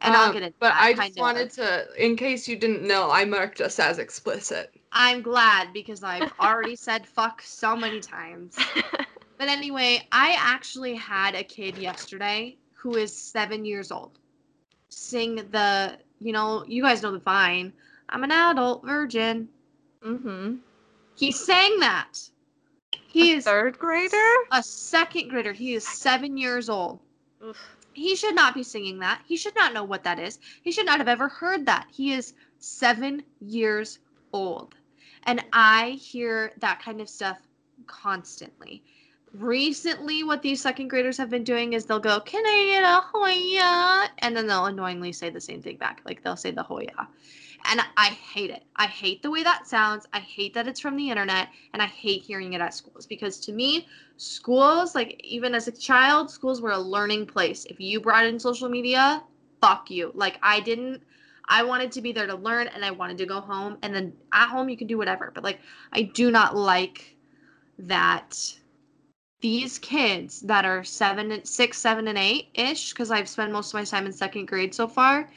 and I'll Um, get into But that, I kind just of. wanted to, in case you didn't know, I marked us as explicit. I'm glad because I've already said fuck so many times. But anyway, I actually had a kid yesterday who is seven years old sing the, you know, you guys know the Vine. I'm an adult virgin. mm-hmm. He sang that. He is third grader. a second grader. He is seven years old. Oof. He should not be singing that. He should not know what that is. He should not have ever heard that. He is seven years old. And I hear that kind of stuff constantly. Recently, what these second graders have been doing is they'll go, Can I get a Hoya? And then they'll annoyingly say the same thing back. Like they'll say the Hoya. And I hate it. I hate the way that sounds. I hate that it's from the internet. And I hate hearing it at schools because to me, schools, like even as a child, schools were a learning place. If you brought in social media, fuck you. Like I didn't. I wanted to be there to learn and I wanted to go home. And then at home, you can do whatever. But like, I do not like that these kids that are seven, and six, seven, and eight ish, because I've spent most of my time in second grade so far,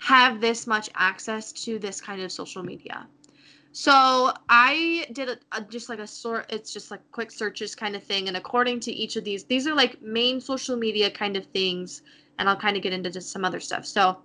have this much access to this kind of social media. So I did a, a, just like a sort. It's just like quick searches kind of thing, and according to each of these, these are like main social media kind of things, and I'll kind of get into just some other stuff. So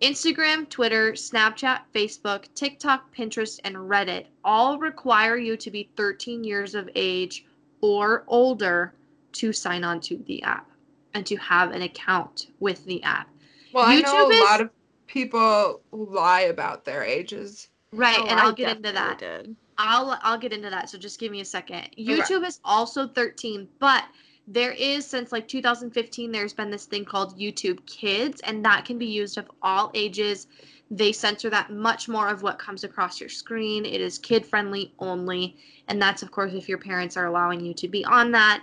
Instagram, Twitter, Snapchat, Facebook, TikTok, Pinterest, and Reddit all require you to be 13 years of age or older to sign on to the app and to have an account with the app. Well, I know YouTube a is- lot of people lie about their ages. Right, Oh, and I I'll get into that. did. I'll I'll get into that. So just give me a second. YouTube is also 13, but there is since like 2015 there's been this thing called YouTube Kids and that can be used of all ages. They censor that much more of what comes across your screen. It is kid friendly only, and that's of course if your parents are allowing you to be on that.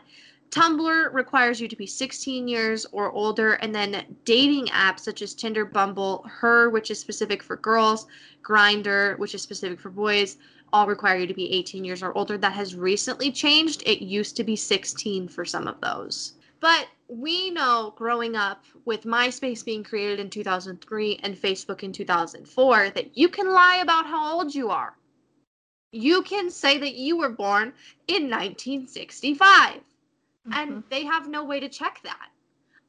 Tumblr requires you to be 16 years or older, and then dating apps such as Tinder, Bumble, Her, which is specific for girls, Grindr, which is specific for boys, all require you to be 18 years or older. That has recently changed. It used to be 16 for some of those. But we know growing up with MySpace being created in 2003 and Facebook in 2004 that you can lie about how old you are. You can say that you were born in 1965 and Mhm. they have no way to check that.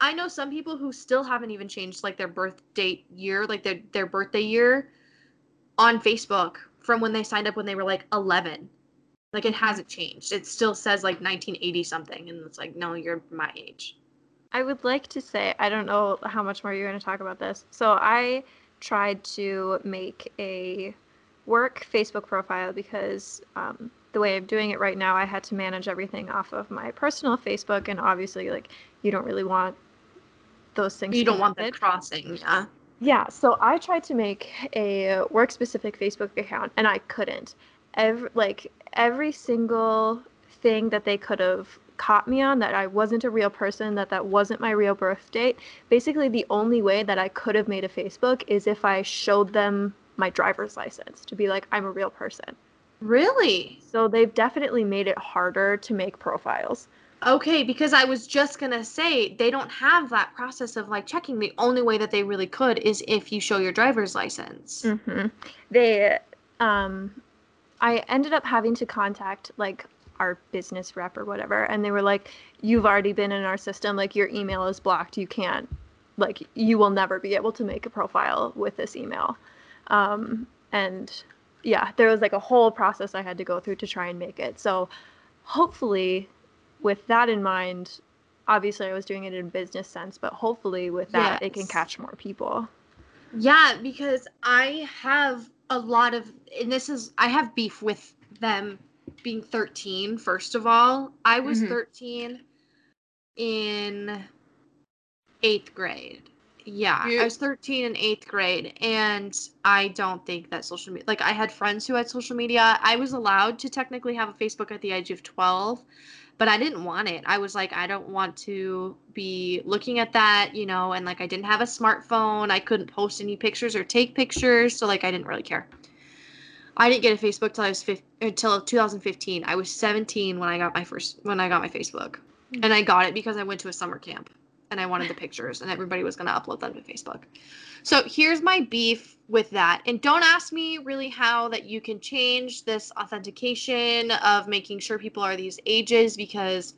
I know some people who still haven't even changed like their birth date year, like their their birthday year on Facebook from when they signed up when they were like 11. Like it hasn't changed. It still says like 1980 something and it's like no, you're my age. I would like to say, I don't know how much more you're going to talk about this. So I tried to make a work Facebook profile because um, the way I'm doing it right now, I had to manage everything off of my personal Facebook, and obviously, like you don't really want those things. You don't want them crossing, yeah. Yeah, so I tried to make a work specific Facebook account and I couldn't. Every like every single thing that they could have caught me on that I wasn't a real person, that that wasn't my real birth date. Basically the only way that I could have made a Facebook is if I showed them my driver's license to be like I'm a real person. Really? So they've definitely made it harder to make profiles. Okay, because I was just gonna say they don't have that process of like checking. The only way that they really could is if you show your driver's license. hmm They, um, I ended up having to contact like our business rep or whatever, and they were like, "You've already been in our system. Like your email is blocked. You can't, like, you will never be able to make a profile with this email." Um, and yeah, there was like a whole process I had to go through to try and make it. So hopefully, with that in mind. Obviously, I was doing it in business sense, but hopefully, with that, it can catch more people. Yeah, because I have a lot of, and this is, I have beef with them being 13, first of all. I was Mhm. 13 in eighth grade. Yeah, I was 13 in eighth grade, and I don't think that social media, like, I had friends who had social media. I was allowed to technically have a Facebook at the age of 12, but I didn't want it. I was like, I don't want to be looking at that, you know, and like I didn't have a smartphone. I couldn't post any pictures or take pictures, so like I didn't really care. I didn't get a Facebook till I was uh, 15, until 2015. I was 17 when I got my first when I got my Facebook. Hmm. And I got it because I went to a summer camp and I wanted the pictures, and everybody was going to upload them to Facebook. So here's my beef with that. And don't ask me really how that you can change this authentication of making sure people are these ages because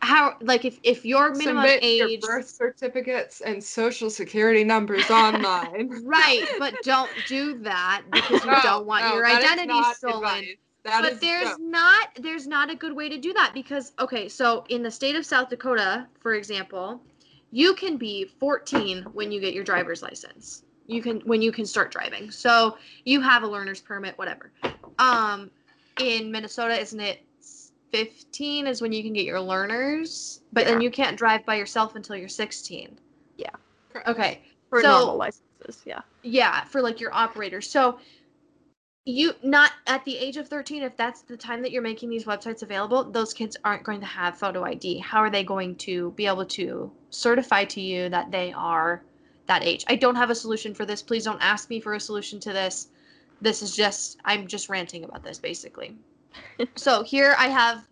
how like if if your minimum Submit age your birth certificates and social security numbers online. right, but don't do that because you No, don't want no, your identity stolen. advice. That but is- there's no. not there's not a good way to do that because okay so in the state of south dakota for example you can be 14 when you get your driver's license you can when you can start driving so you have a learner's permit whatever um in minnesota isn't it 15 is when you can get your learners but then you can't drive by yourself until you're 16 Yeah. okay For So- normal licenses, yeah. yeah, for like your operators. So you not at the age of 13 if that's the time that you're making these websites available, those kids aren't going to have photo ID. How are they going to be able to certify to you that they are that age? I don't have a solution for this. Please don't ask me for a solution to this. This is just I'm just ranting about this basically. so here I have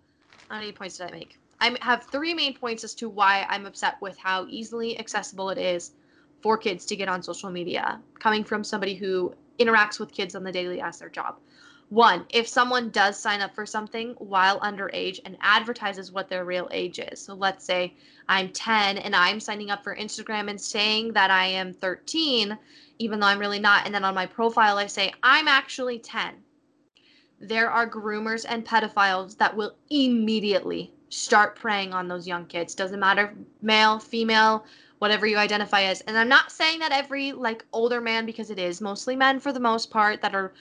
how many points did I make? I have three main points as to why I'm upset with how easily accessible it is for kids to get on social media, coming from somebody who interacts with kids on the daily as their job. One, if someone does sign up for something while underage and advertises what their real age is. So let's say I'm 10 and I'm signing up for Instagram and saying that I am 13, even though I'm really not. And then on my profile, I say I'm actually 10. There are groomers and pedophiles that will immediately start preying on those young kids. Doesn't matter, male, female, whatever you identify as. And I'm not saying that every like older man because it is mostly men for the most part that are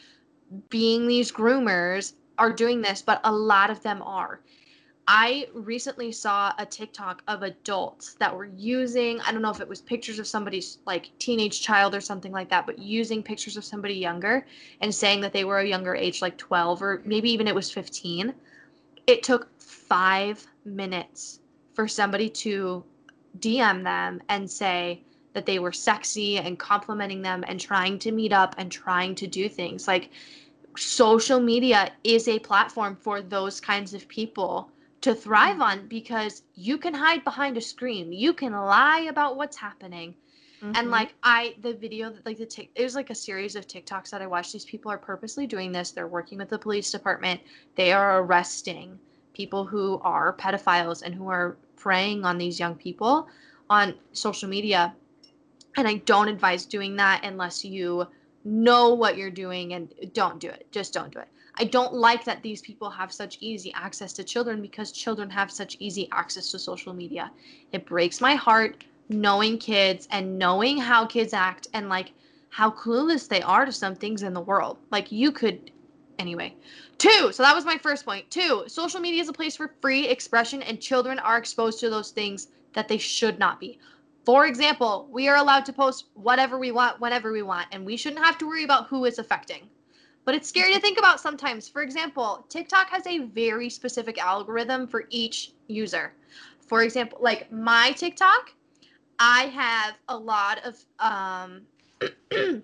being these groomers are doing this, but a lot of them are. I recently saw a TikTok of adults that were using, I don't know if it was pictures of somebody's like teenage child or something like that, but using pictures of somebody younger and saying that they were a younger age, like 12 or maybe even it was 15. It took five minutes for somebody to DM them and say that they were sexy and complimenting them and trying to meet up and trying to do things. Like social media is a platform for those kinds of people to thrive on because you can hide behind a screen. You can lie about what's happening. And Mhm. like I the video that like the tick it was like a series of TikToks that I watched. These people are purposely doing this. They're working with the police department. They are arresting people who are pedophiles and who are preying on these young people on social media. And I don't advise doing that unless you know what you're doing and don't do it. Just don't do it. I don't like that these people have such easy access to children because children have such easy access to social media. It breaks my heart knowing kids and knowing how kids act and like how clueless they are to some things in the world. Like you could anyway. Two, so that was my first point. Two, social media is a place for free expression and children are exposed to those things that they should not be. For example, we are allowed to post whatever we want whenever we want and we shouldn't have to worry about who it's affecting. But it's scary to think about sometimes. For example, TikTok has a very specific algorithm for each user. For example, like my TikTok, I have a lot of um,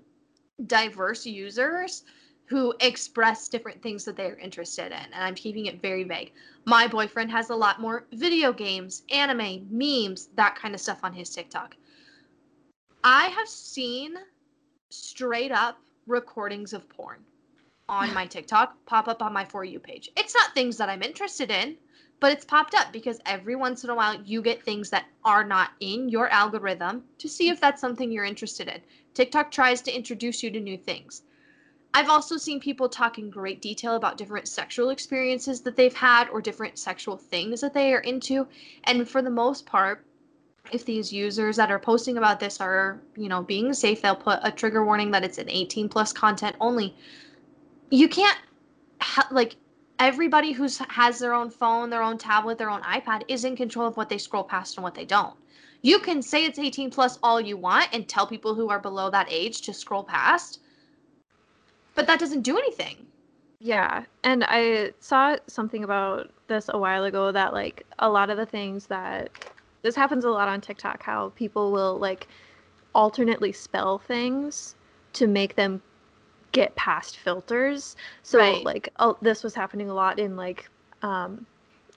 diverse users who express different things that they are interested in, and I'm keeping it very vague. My boyfriend has a lot more video games, anime, memes, that kind of stuff on his TikTok. I have seen straight up recordings of porn on my TikTok pop up on my For You page. It's not things that I'm interested in, but it's popped up because every once in a while you get things that are not in your algorithm to see if that's something you're interested in. TikTok tries to introduce you to new things. I've also seen people talk in great detail about different sexual experiences that they've had or different sexual things that they are into. And for the most part, if these users that are posting about this are, you know, being safe, they'll put a trigger warning that it's an 18 plus content only. You can't ha- like everybody who has their own phone, their own tablet, their own iPad is in control of what they scroll past and what they don't. You can say it's 18 plus all you want and tell people who are below that age to scroll past, but that doesn't do anything. Yeah, and I saw something about this a while ago that like a lot of the things that this happens a lot on TikTok how people will like alternately spell things to make them get past filters. So Right. like oh, this was happening a lot in like um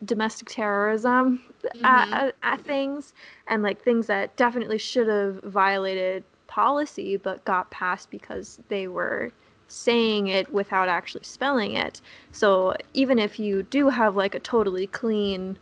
domestic terrorism Mhm. at, at, at things and like things that definitely should have violated policy but got passed because they were saying it without actually spelling it. So even if you do have like a totally clean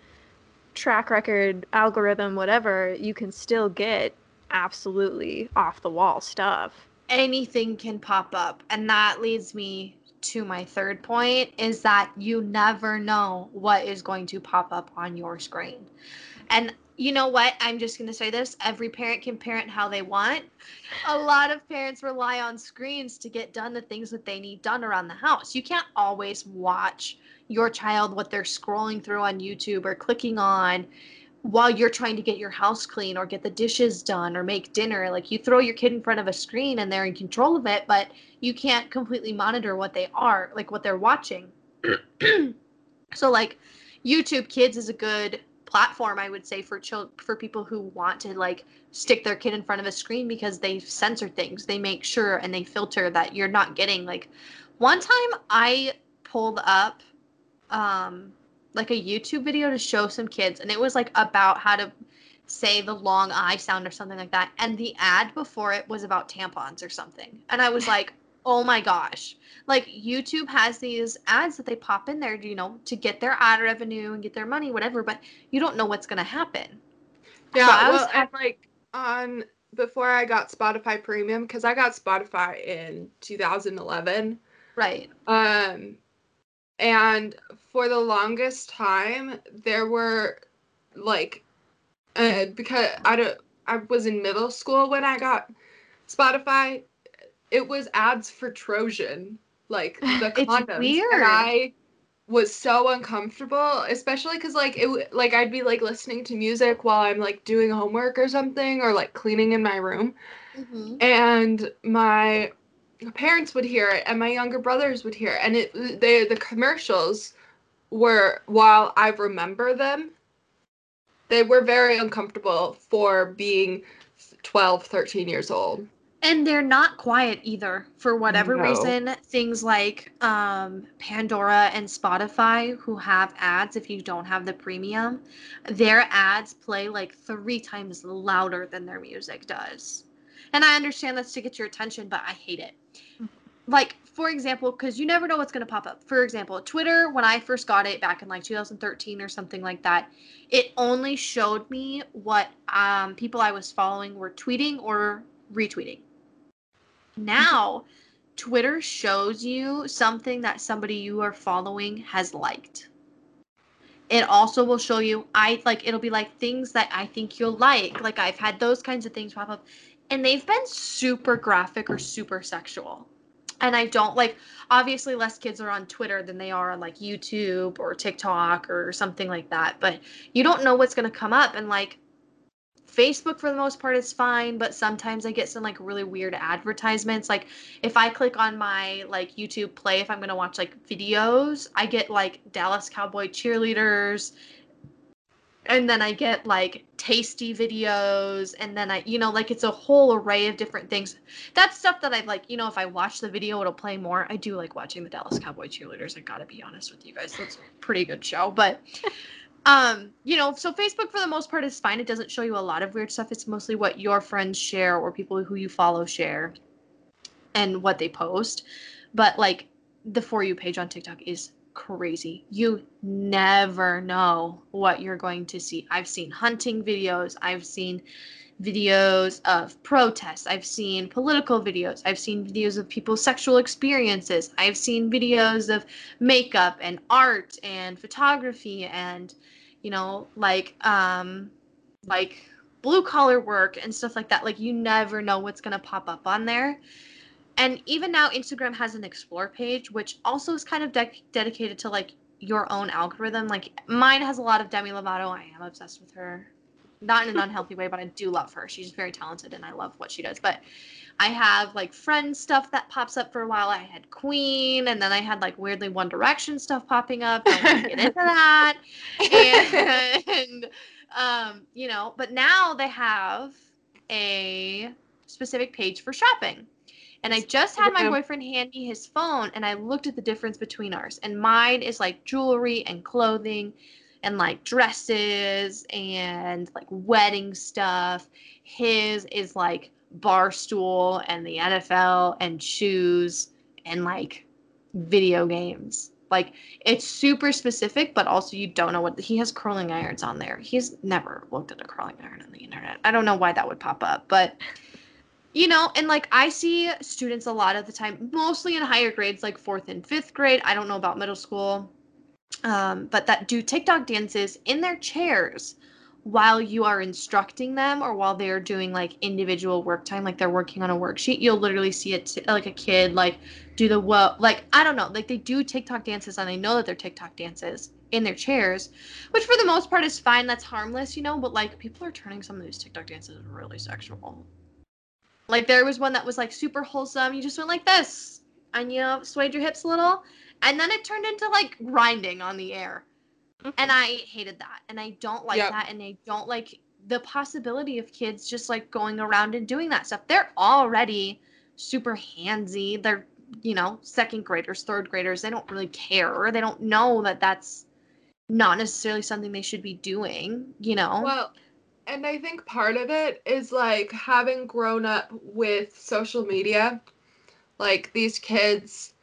track record, algorithm, whatever, you can still get absolutely off the wall stuff. Anything can pop up. And that leads me to my third point is that you never know what is going to pop up on your screen. And you know what? I'm just going to say this. Every parent can parent how they want. A lot of parents rely on screens to get done the things that they need done around the house. You can't always watch your child what they're scrolling through on youtube or clicking on while you're trying to get your house clean or get the dishes done or make dinner like you throw your kid in front of a screen and they're in control of it but you can't completely monitor what they are like what they're watching. So like youtube kids is a good platform i would say for chil- for people who want to like stick their kid in front of a screen because they censor things. They make sure and they filter that you're not getting like one time i pulled up um like a YouTube video to show some kids, and it was like about how to say the long I sound or something like that. And the ad before it was about tampons or something. And I was like, oh my gosh. Like YouTube has these ads that they pop in there, you know, to get their ad revenue and get their money, whatever, but you don't know what's gonna happen. Yeah, So I was- well, and like on before I got Spotify Premium, because I got Spotify in 2011. Right. Um, and for the longest time, there were like, uh, because I don't, I was in middle school when I got Spotify. It was ads for Trojan, like the condoms, weird. and I was so uncomfortable, especially because like it, like I'd be like listening to music while I'm like doing homework or something, or like cleaning in my room, Mm-hmm. and my parents would hear it and my younger brothers would hear it. And it they the commercials were while I remember them they were very uncomfortable for being 12 13 years old. And they're not quiet either. For whatever No. reason things like um, pandora and spotify who have ads if you don't have the premium their ads play like three times louder than their music does. And i understand that's to get your attention but i hate it like for example because you never know what's going to pop up. For example twitter when i first got it back in like 2013 or something like that it only showed me what um, people i was following were tweeting or retweeting. Now twitter shows you something that somebody you are following has liked. It also will show you i like it'll be like things that i think you'll like. Like i've had those kinds of things pop up and they've been super graphic or super sexual. And i don't like obviously less kids are on twitter than they are on like youtube or tiktok or something like that but you don't know what's going to come up. And like facebook for the most part is fine but sometimes i get some like really weird advertisements. Like if i click on my like youtube play if i'm going to watch like videos i get like dallas cowboy cheerleaders and then i get like tasty videos and then i you know like it's a whole array of different things. That's stuff that i like you know if i watch the video it'll play more. I do like watching the dallas cowboy cheerleaders i gotta be honest with you guys that's a pretty good show but um you know so facebook for the most part is fine it doesn't show you a lot of weird stuff it's mostly what your friends share or people who you follow share and what they post but like the for you page on tiktok is crazy. You never know what you're going to see. I've seen hunting videos. I've seen videos of protests. I've seen political videos. I've seen videos of people's sexual experiences. I've seen videos of makeup and art and photography and you know like um like blue collar work and stuff like that. Like you never know what's going to pop up on there and even now instagram has an explore page which also is kind of de- dedicated to like your own algorithm. Like mine has a lot of demi lovato. I am obsessed with her. Not in an unhealthy way but i do love her. She's very talented and i love what she does. But i have like friend stuff that pops up for a while. I had queen and then i had like weirdly one direction stuff popping up. I want to get into that. And um you know but now they have a specific page for shopping and I just had my boyfriend hand me his phone and I looked at the difference between ours. And mine is like jewelry and clothing and like dresses and like wedding stuff. His is like Barstool and the NFL and shoes and like video games. Like it's super specific, but also you don't know what he has curling irons on there. He's never looked at a curling iron on the internet. I don't know why that would pop up, but you know, and like I see students a lot of the time, mostly in higher grades, like fourth and fifth grade. I don't know about middle school, um, but that do TikTok dances in their chairs while you are instructing them or while they're doing like individual work time like they're working on a worksheet you'll literally see it like a kid like do the what like i don't know like they do tiktok dances and they know that they're tiktok dances in their chairs which for the most part is fine that's harmless you know but like people are turning some of these tiktok dances really sexual like there was one that was like super wholesome you just went like this and you know swayed your hips a little and then it turned into like grinding on the air mm-hmm. and I hated that. And I don't like Yep. that. And I don't like the possibility of kids just like going around and doing that stuff. They're already super handsy. They're, you know, second graders, third graders. They don't really care. or They don't know that that's not necessarily something they should be doing, you know? Well, and I think part of it is like having grown up with social media, like these kids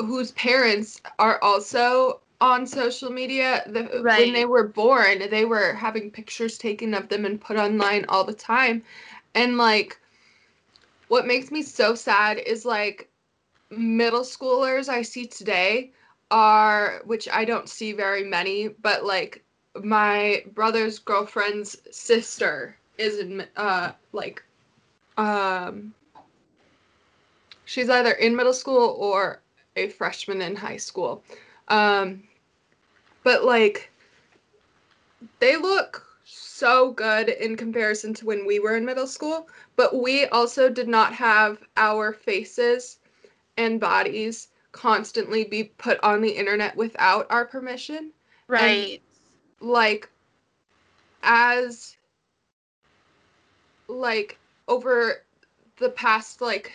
whose parents are also on social media. The, When they were born, they were having pictures taken of them and put online all the time. And like, what makes me so sad is like middle schoolers I see today are, which I don't see very many, but like my brother's girlfriend's sister is in uh like um she's either in middle school or a freshman in high school um but like they look so good in comparison to when we were in middle school but we also did not have our faces and bodies constantly be put on the internet without our permission right. Like as like over the past like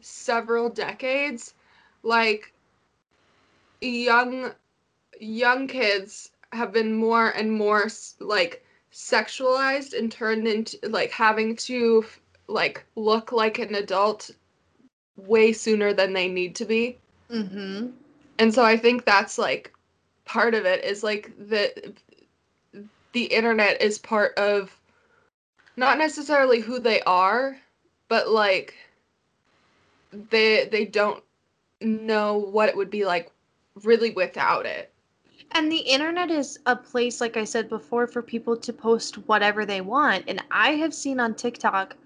several decades like young young kids have been more and more like sexualized and turned into like having to like look like an adult way sooner than they need to be mm-hmm. and so i think that's like part of it is like the the internet is part of not necessarily who they are but like they they don't know what it would be like really without it And the internet is a place, like I said before, for people to post whatever they want. And I have seen on TikTok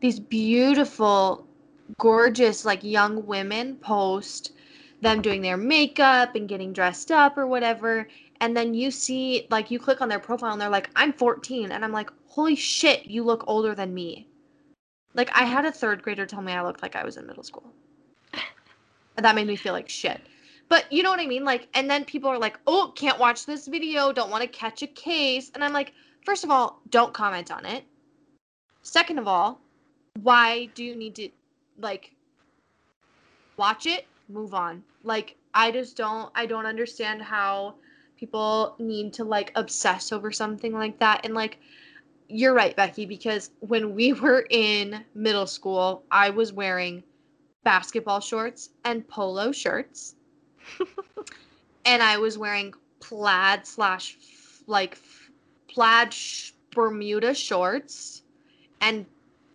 these beautiful, gorgeous, like young women post them doing their makeup and getting dressed up or whatever. And then you see, like, you click on their profile and they're like, I'm 14. And I'm like, holy shit, you look older than me. Like, I had a third grader tell me I looked like I was in middle school. And that made me feel like shit. But you know what I mean? Like, and then people are like, oh, can't watch this video, don't want to catch a case. And I'm like, first of all, don't comment on it. Second of all, why do you need to, like, watch it, move on? Like, I just don't, I don't understand how people need to, like, obsess over something like that. And, like, you're right, Becky, because when we were in middle school, I was wearing basketball shorts and polo shirts and I was wearing plaid slash like plaid sh- Bermuda shorts and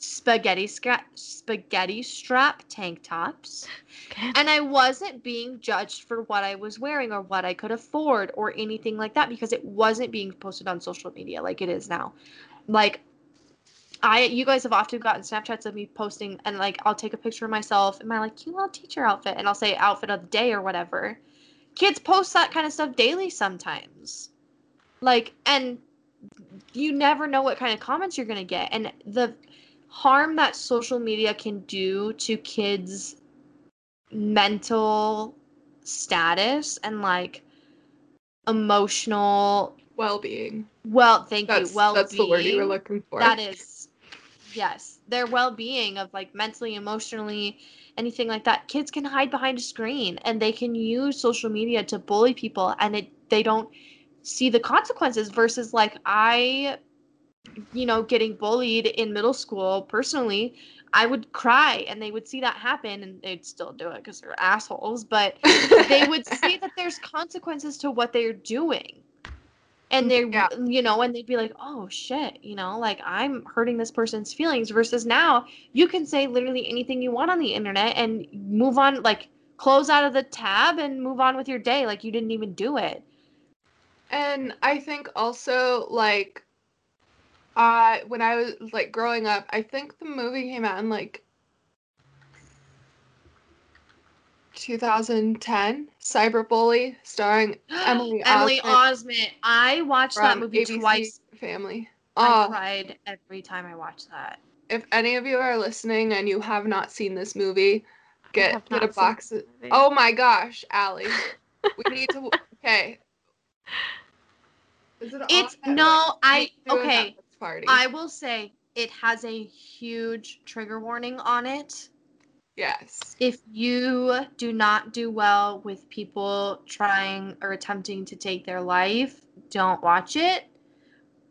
spaghetti scra- spaghetti strap tank tops. Okay. And I wasn't being judged for what I was wearing or what I could afford or anything like that because it wasn't being posted on social media like it is now. Like I you guys have often gotten Snapchats of me posting and like I'll take a picture of myself in my like cute little teacher outfit and I'll say outfit of the day or whatever. Kids post that kind of stuff daily sometimes. Like and you never know what kind of comments you're going to get and the harm that social media can do to kids mental status and like emotional well-being. Well thank that's you well that's the word you were looking for. That is yes their well-being of like mentally emotionally anything like that kids can hide behind a screen and they can use social media to bully people and it they don't see the consequences versus like I you know getting bullied in middle school personally I would cry and they would see that happen and they'd still do it because they're assholes, but they would see that there's consequences to what they're doing. And mm, they're, Yeah. you know, and they'd be like, oh shit, you know, like I'm hurting this person's feelings versus now you can say literally anything you want on the internet and move on, like close out of the tab and move on with your day like you didn't even do it. And I think also like uh when I was like growing up, I think the movie came out in like 2010, Cyberbully, starring Emily Emily Osment Osment. I watched that movie ABC twice. Family. I Oh, cried every time I watched that. if any of you are listening and you have not seen this movie, get get a box. Of, oh my gosh, Ali, we need to. Okay. Is it It's no, I We need to do a okay. Party. I will say it has a huge trigger warning on it. yes. If you do not do well with people trying or attempting to take their life, don't watch it.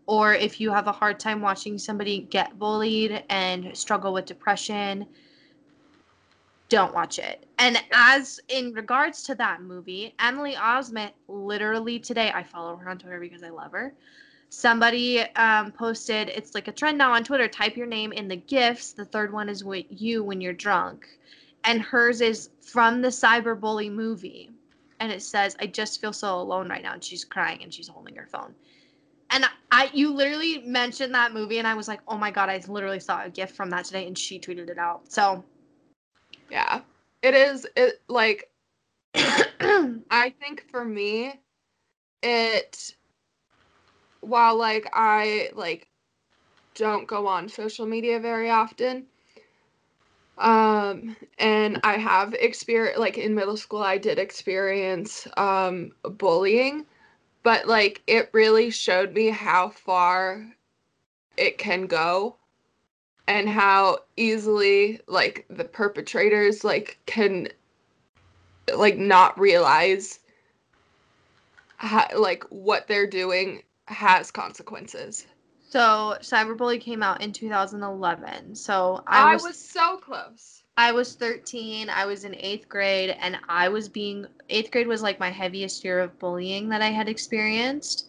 Or if you have a hard time watching somebody get bullied and struggle with depression, don't watch it. And as in regards to that movie, Emily Osment literally today, I follow her on Twitter because I love her. Somebody um, posted, it's like a trend now on Twitter. Type your name in the gifs. The third one is with you when you're drunk, and hers is from the cyberbully movie, and it says, "I just feel so alone right now," and she's crying and she's holding her phone. And I, you literally mentioned that movie, and I was like, "Oh my god!" I literally saw a gif from that today, and she tweeted it out. So Yeah. It is. It like. I think for me, it. While like I like, don't go on social media very often. Um, and I have experience like in middle school, I did experience um bullying, but like it really showed me how far it can go and how easily like the perpetrators like can like not realize how, like what they're doing has consequences. So Cyberbully came out in 2011. So I, I was, was, so close. I was 13. I was in eighth grade, and I was being eighth grade was like my heaviest year of bullying that I had experienced,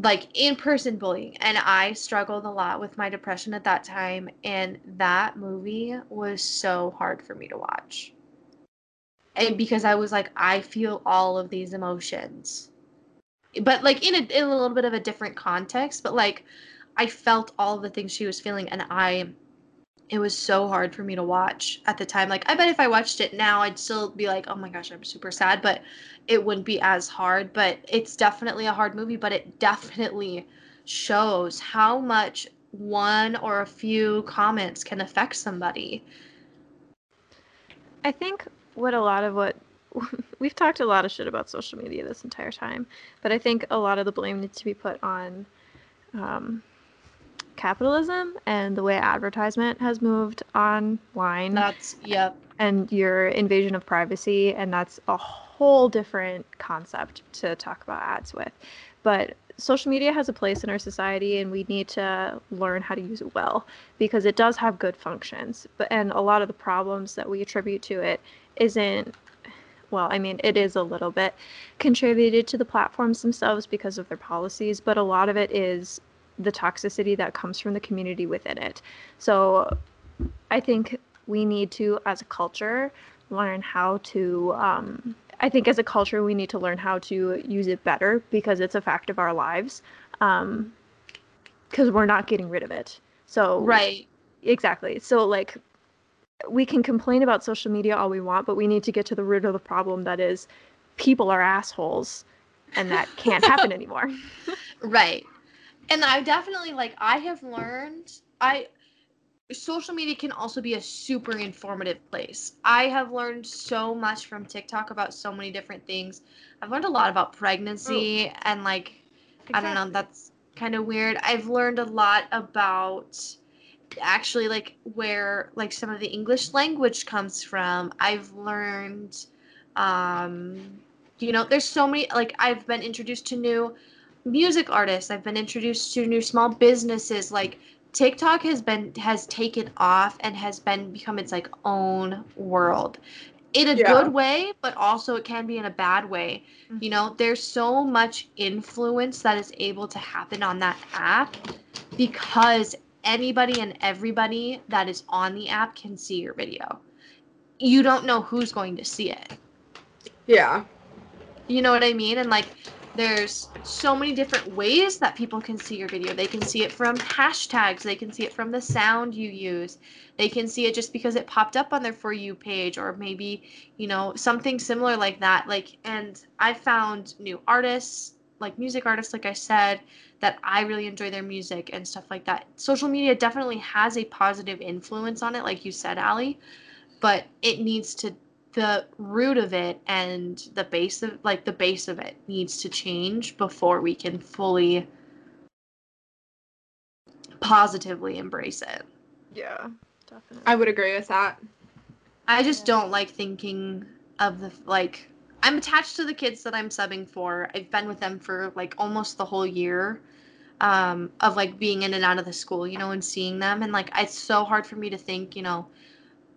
like in person bullying, and I struggled a lot with my depression at that time. And that movie was so hard for me to watch, and because I was like, I feel all of these emotions, but like in a, in a little bit of a different context, but like. I felt all the things she was feeling, and I, it was so hard for me to watch at the time. Like, I bet if I watched it now, I'd still be like, oh my gosh, I'm super sad, but it wouldn't be as hard. But it's definitely a hard movie, but it definitely shows how much one or a few comments can affect somebody. I think what a lot of what we've talked a lot of shit about social media this entire time, but I think a lot of the blame needs to be put on um, capitalism and the way advertisement has moved online That's, yep. and your invasion of privacy, and that's a whole different concept to talk about ads with. But social media has a place in our society, and we need to learn how to use it well because it does have good functions. But and a lot of the problems that we attribute to it isn't. Well, I mean, it is a little bit contributed to the platforms themselves because of their policies, but a lot of it is the toxicity that comes from the community within it. So I think we need to, as a culture, learn how to. Um, I think as a culture, we need to learn how to use it better because it's a fact of our lives. Because we're not getting rid of it. So Right. exactly. So like, we can complain about social media all we want, but we need to get to the root of the problem. That is, people are assholes, and that can't happen anymore. Right. And I definitely like I have learned I social media can also be a super informative place. I have learned so much from TikTok about so many different things. I've learned a lot about pregnancy oh. and like I don't know, that's kind of weird. I've learned a lot about actually like where like some of the English language comes from. I've learned um you know, there's so many like I've been introduced to new music artists. I've been introduced to new small businesses. Like TikTok has been has taken off and has been become its like own world in a Yeah. good way, but also it can be in a bad way. Mm-hmm. You know, there's so much influence that is able to happen on that app because anybody and everybody that is on the app can see your video. You don't know who's going to see it. Yeah. You know what I mean? And like there's so many different ways that people can see your video. They can see it from hashtags, they can see it from the sound you use. They can see it just because it popped up on their for you page or maybe, you know, something similar like that. Like and I found new artists, like music artists like I said, that I really enjoy their music and stuff like that. Social media definitely has a positive influence on it like you said, Ali, but it needs to the root of it and the base of like the base of it needs to change before we can fully positively embrace it. Yeah, definitely. I would agree with that. I just Yeah. don't like thinking of the like I'm attached to the kids that I'm subbing for. I've been with them for like almost the whole year um of like being in and out of the school, you know, and seeing them and like it's so hard for me to think, you know,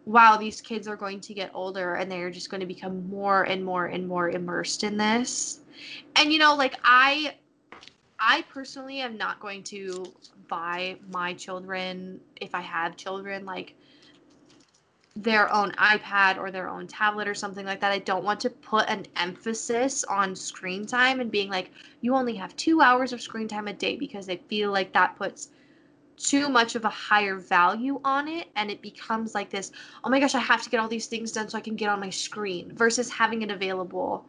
wow, these kids are going to get older and they're just going to become more and more and more immersed in this. And you know, like I I personally am not going to buy my children if I have children like their own iPad or their own tablet or something like that. I don't want to put an emphasis on screen time and being like, you only have two hours of screen time a day because I feel like that puts too much of a higher value on it and it becomes like this oh my gosh i have to get all these things done so i can get on my screen versus having it available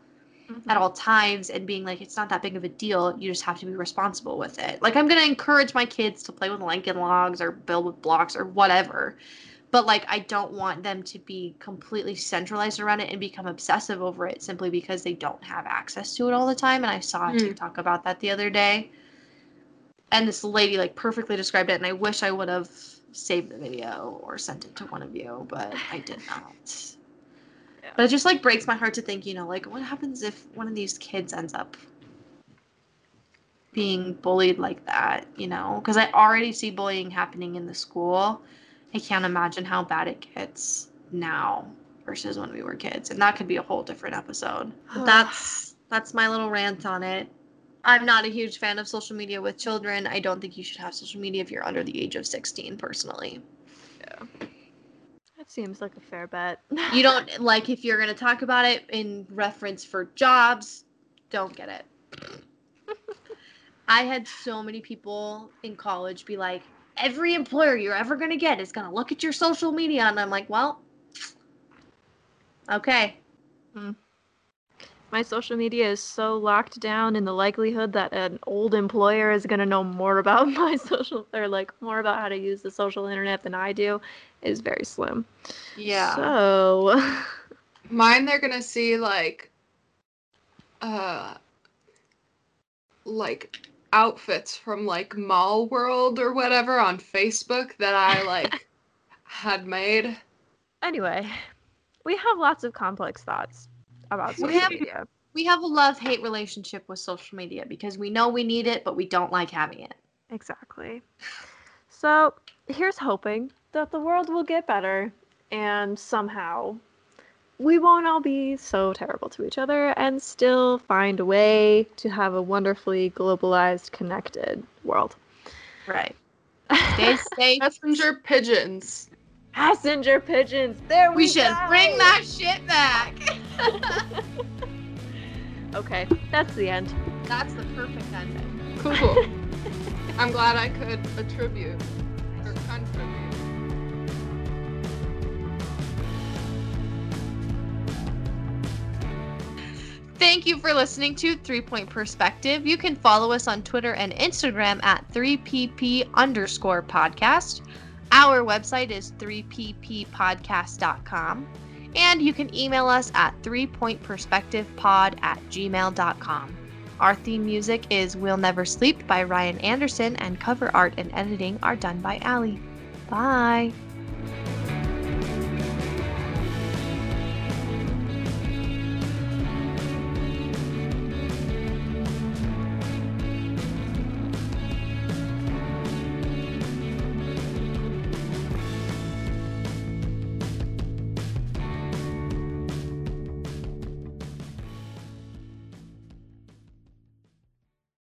Mhm. at all times and being like it's not that big of a deal you just have to be responsible with it like i'm going to encourage my kids to play with lincoln logs or build with blocks or whatever but like i don't want them to be completely centralized around it and become obsessive over it simply because they don't have access to it all the time and i saw a Mm. tiktok about that the other day and this lady like perfectly described it and i wish i would have saved the video or sent it to one of you but i did not Yeah. but it just like breaks my heart to think you know like what happens if one of these kids ends up being bullied like that you know because i already see bullying happening in the school i can't imagine how bad it gets now versus when we were kids and that could be a whole different episode. But that's that's my little rant on it. I'm not a huge fan of social media with children. I don't think you should have social media if you're under the age of 16 personally. Yeah. That seems like a fair bet. you don't like if you're going to talk about it in reference for jobs don't get it. I had so many people in college be like every employer you're ever going to get is going to look at your social media and i'm like well okay. My social media is so locked down in the likelihood that an old employer is going to know more about my social or like more about how to use the social internet than I do. Is very slim. yeah. So, Mine, they're gonna see like, uh, like outfits from like Mall World or whatever on Facebook that I like had made. anyway, we have lots of complex thoughts about We social have- media. we have a love hate relationship with social media because we know we need it but we don't like having it Exactly. So, here's hoping that the world will get better and somehow we won't all be so terrible to each other and still find a way to have a wonderfully globalized, connected world. right stay safe Messenger pigeons. Passenger pigeons. There we, go. we should go! bring that shit back Okay, that's the end. that's the perfect ending Cool. I'm glad I could attribute or contribute. Thank you for listening to Three Point Perspective. You can follow us on Twitter and Instagram at 3pp underscore podcast. Our website is 3pppodcast.com. And you can email us at 3pointperspectivepod at gmail.com. Our theme music is We'll Never Sleep by Ryan Andersen, and cover art and editing are done by Ali. Bye.